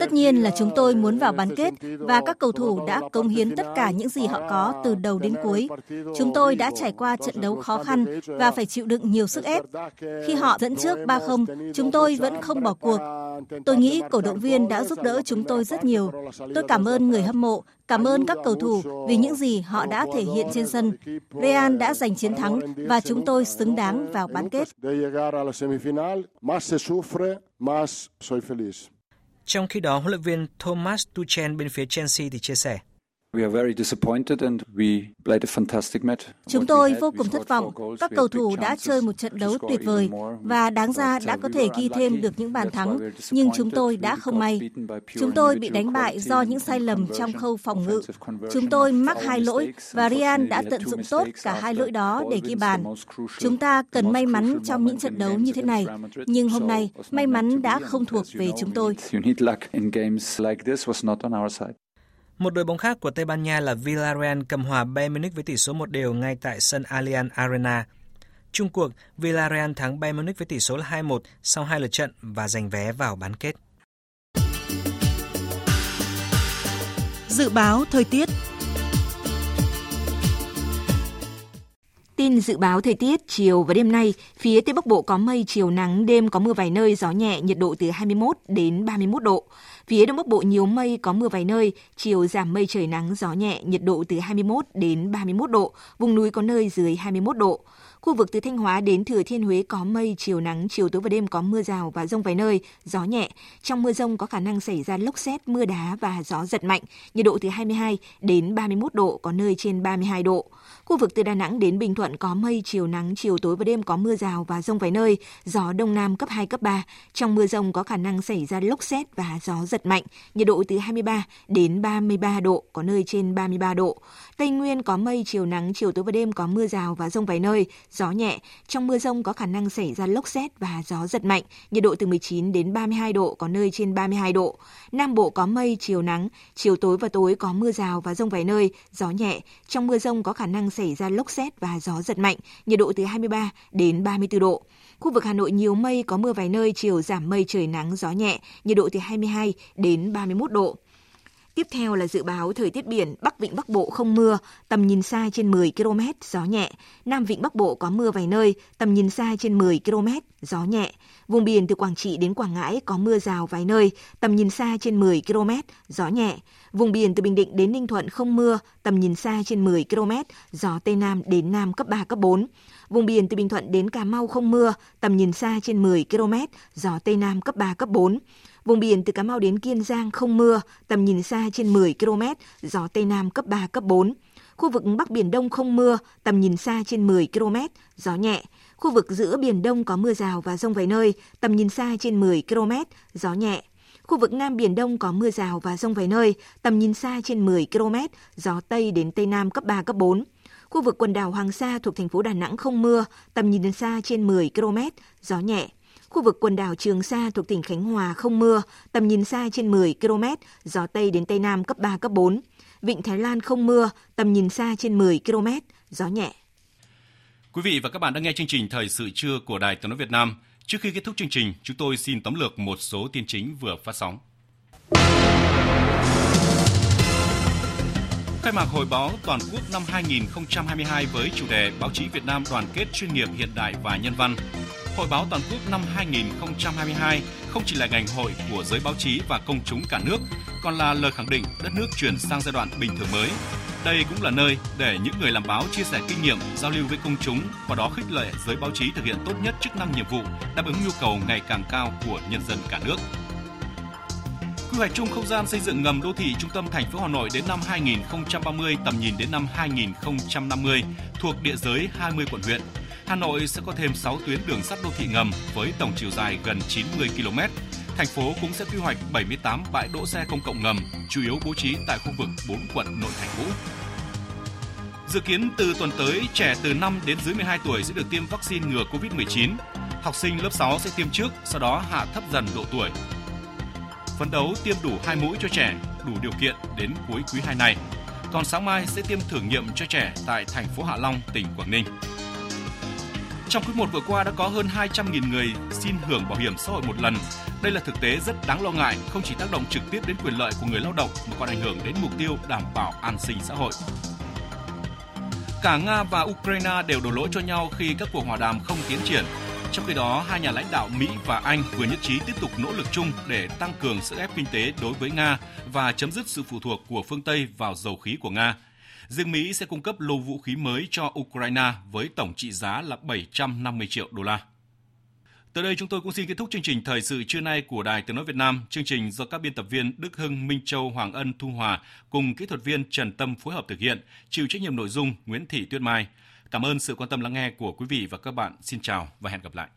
[SPEAKER 46] Tất nhiên là chúng tôi muốn vào bán kết và các cầu thủ đã cống hiến tất cả những gì họ có từ đầu đến cuối. Chúng tôi đã trải qua trận đấu khó khăn và phải chịu đựng nhiều sức ép. Khi họ dẫn trước 3-0, chúng tôi vẫn không bỏ cuộc. Tôi nghĩ cổ động viên đã giúp đỡ chúng tôi rất nhiều. Tôi cảm ơn người hâm mộ, cảm ơn các cầu thủ vì những gì họ đã thể hiện trên sân. Real đã giành chiến thắng và chúng tôi xứng đáng vào bán kết.
[SPEAKER 42] Trong khi đó, huấn luyện viên Thomas Tuchel bên phía Chelsea thì chia sẻ.
[SPEAKER 46] Chúng tôi vô cùng thất vọng. Các cầu thủ đã chơi một trận đấu tuyệt vời và đáng ra đã có thể ghi thêm được những bàn thắng, nhưng chúng tôi đã không may. Chúng tôi bị đánh bại do những sai lầm trong khâu phòng ngự. Chúng tôi mắc hai lỗi và Ryan đã tận dụng tốt cả hai lỗi đó để ghi bàn. Chúng ta cần may mắn trong những trận đấu như thế này, nhưng hôm nay may mắn đã không thuộc về chúng tôi.
[SPEAKER 42] Một đội bóng khác của Tây Ban Nha là Villarreal cầm hòa Bayern Munich với tỷ số 1 đều ngay tại sân Allianz Arena. Trung cuộc, Villarreal thắng Bayern Munich với tỷ số là 2-1 sau hai lượt trận và giành vé vào bán kết.
[SPEAKER 13] Dự báo thời tiết
[SPEAKER 26] Tin dự báo thời tiết chiều và đêm nay, phía Tây Bắc Bộ có mây, chiều nắng, đêm có mưa vài nơi, gió nhẹ, nhiệt độ từ 21 đến 31 độ. Phía Đông Bắc Bộ nhiều mây, có mưa vài nơi, chiều giảm mây trời nắng, gió nhẹ, nhiệt độ từ 21 đến 31 độ, vùng núi có nơi dưới 21 độ. Khu vực từ Thanh Hóa đến Thừa Thiên Huế có mây, chiều nắng, chiều tối và đêm có mưa rào và rông vài nơi, gió nhẹ. Trong mưa rông có khả năng xảy ra lốc xét, mưa đá và gió giật mạnh, nhiệt độ từ 22 đến 31 độ, có nơi trên 32 độ. Khu vực từ Đà Nẵng đến Bình Thuận có mây, chiều nắng, chiều tối và đêm có mưa rào và rông vài nơi, gió đông nam cấp 2, cấp 3. Trong mưa rông có khả năng xảy ra lốc xét và gió giật mạnh, nhiệt độ từ 23 đến 33 độ, có nơi trên 33 độ. Tây Nguyên có mây, chiều nắng, chiều tối và đêm có mưa rào và rông vài nơi, gió nhẹ. Trong mưa rông có khả năng xảy ra lốc xét và gió giật mạnh, nhiệt độ từ 19 đến 32 độ, có nơi trên 32 độ. Nam Bộ có mây, chiều nắng, chiều tối và tối có mưa rào và rông vài nơi, gió nhẹ. Trong mưa rông có khả năng xảy xảy ra lốc xét và gió giật mạnh, nhiệt độ từ 23 đến 34 độ. Khu vực Hà Nội nhiều mây, có mưa vài nơi, chiều giảm mây trời nắng, gió nhẹ, nhiệt độ từ 22 đến 31 độ. Tiếp theo là dự báo thời tiết biển, Bắc Vịnh Bắc Bộ không mưa, tầm nhìn xa trên 10 km, gió nhẹ. Nam Vịnh Bắc Bộ có mưa vài nơi, tầm nhìn xa trên 10 km, gió nhẹ. Vùng biển từ Quảng Trị đến Quảng Ngãi có mưa rào vài nơi, tầm nhìn xa trên 10 km, gió nhẹ. Vùng biển từ Bình Định đến Ninh Thuận không mưa, tầm nhìn xa trên 10 km, gió Tây Nam đến Nam cấp 3, cấp 4. Vùng biển từ Bình Thuận đến Cà Mau không mưa, tầm nhìn xa trên 10 km, gió Tây Nam cấp 3, cấp 4. Vùng biển từ Cà Mau đến Kiên Giang không mưa, tầm nhìn xa trên 10 km, gió Tây Nam cấp 3, cấp 4. Khu vực Bắc Biển Đông không mưa, tầm nhìn xa trên 10 km, gió nhẹ. Khu vực giữa Biển Đông có mưa rào và rông vài nơi, tầm nhìn xa trên 10 km, gió nhẹ. Khu vực Nam Biển Đông có mưa rào và rông vài nơi, tầm nhìn xa trên 10 km, gió Tây đến Tây Nam cấp 3, cấp 4. Khu vực quần đảo Hoàng Sa thuộc thành phố Đà Nẵng không mưa, tầm nhìn xa trên 10 km, gió nhẹ. Khu vực quần đảo Trường Sa thuộc tỉnh Khánh Hòa không mưa, tầm nhìn xa trên 10 km, gió Tây đến Tây Nam cấp 3, cấp 4. Vịnh Thái Lan không mưa, tầm nhìn xa trên 10 km, gió nhẹ.
[SPEAKER 1] Quý vị và các bạn đang nghe chương trình Thời sự trưa của Đài Tiếng nói Việt Nam. Trước khi kết thúc chương trình, chúng tôi xin tóm lược một số tin chính vừa phát sóng. Khai mạc Hội báo Toàn quốc năm 2022 với chủ đề Báo chí Việt Nam đoàn kết chuyên nghiệp hiện đại và nhân văn. Hội báo Toàn quốc năm 2022 không chỉ là ngành hội của giới báo chí và công chúng cả nước, còn là lời khẳng định đất nước chuyển sang giai đoạn bình thường mới. Đây cũng là nơi để những người làm báo chia sẻ kinh nghiệm, giao lưu với công chúng, qua đó khích lệ giới báo chí thực hiện tốt nhất chức năng nhiệm vụ, đáp ứng nhu cầu ngày càng cao của nhân dân cả nước. Quy hoạch chung không gian xây dựng ngầm đô thị trung tâm thành phố Hà Nội đến năm 2030 tầm nhìn đến năm 2050 thuộc địa giới 20 quận huyện. Hà Nội sẽ có thêm 6 tuyến đường sắt đô thị ngầm với tổng chiều dài gần 90 km. Thành phố cũng sẽ quy hoạch 78 bãi đỗ xe công cộng ngầm, chủ yếu bố trí tại khu vực 4 quận nội thành cũ. Dự kiến từ tuần tới, trẻ từ 5 đến dưới 12 tuổi sẽ được tiêm vaccine ngừa COVID-19. Học sinh lớp 6 sẽ tiêm trước, sau đó hạ thấp dần độ tuổi. Phấn đấu tiêm đủ 2 mũi cho trẻ, đủ điều kiện đến cuối quý 2 này. Còn sáng mai sẽ tiêm thử nghiệm cho trẻ tại thành phố Hạ Long, tỉnh Quảng Ninh. Trong quý 1 vừa qua đã có hơn 200.000 người xin hưởng bảo hiểm xã hội một lần. Đây là thực tế rất đáng lo ngại, không chỉ tác động trực tiếp đến quyền lợi của người lao động mà còn ảnh hưởng đến mục tiêu đảm bảo an sinh xã hội. Cả Nga và Ukraine đều đổ lỗi cho nhau khi các cuộc hòa đàm không tiến triển. Trong khi đó, hai nhà lãnh đạo Mỹ và Anh vừa nhất trí tiếp tục nỗ lực chung để tăng cường sức ép kinh tế đối với Nga và chấm dứt sự phụ thuộc của phương Tây vào dầu khí của Nga. Riêng Mỹ sẽ cung cấp lô vũ khí mới cho Ukraine với tổng trị giá là 750 triệu đô la. Tới đây chúng tôi cũng xin kết thúc chương trình thời sự trưa nay của Đài Tiếng nói Việt Nam. Chương trình do các biên tập viên Đức Hưng, Minh Châu, Hoàng Ân, Thu Hòa cùng kỹ thuật viên Trần Tâm phối hợp thực hiện, chịu trách nhiệm nội dung Nguyễn Thị Tuyết Mai. Cảm ơn sự quan tâm lắng nghe của quý vị và các bạn. Xin chào và hẹn gặp lại.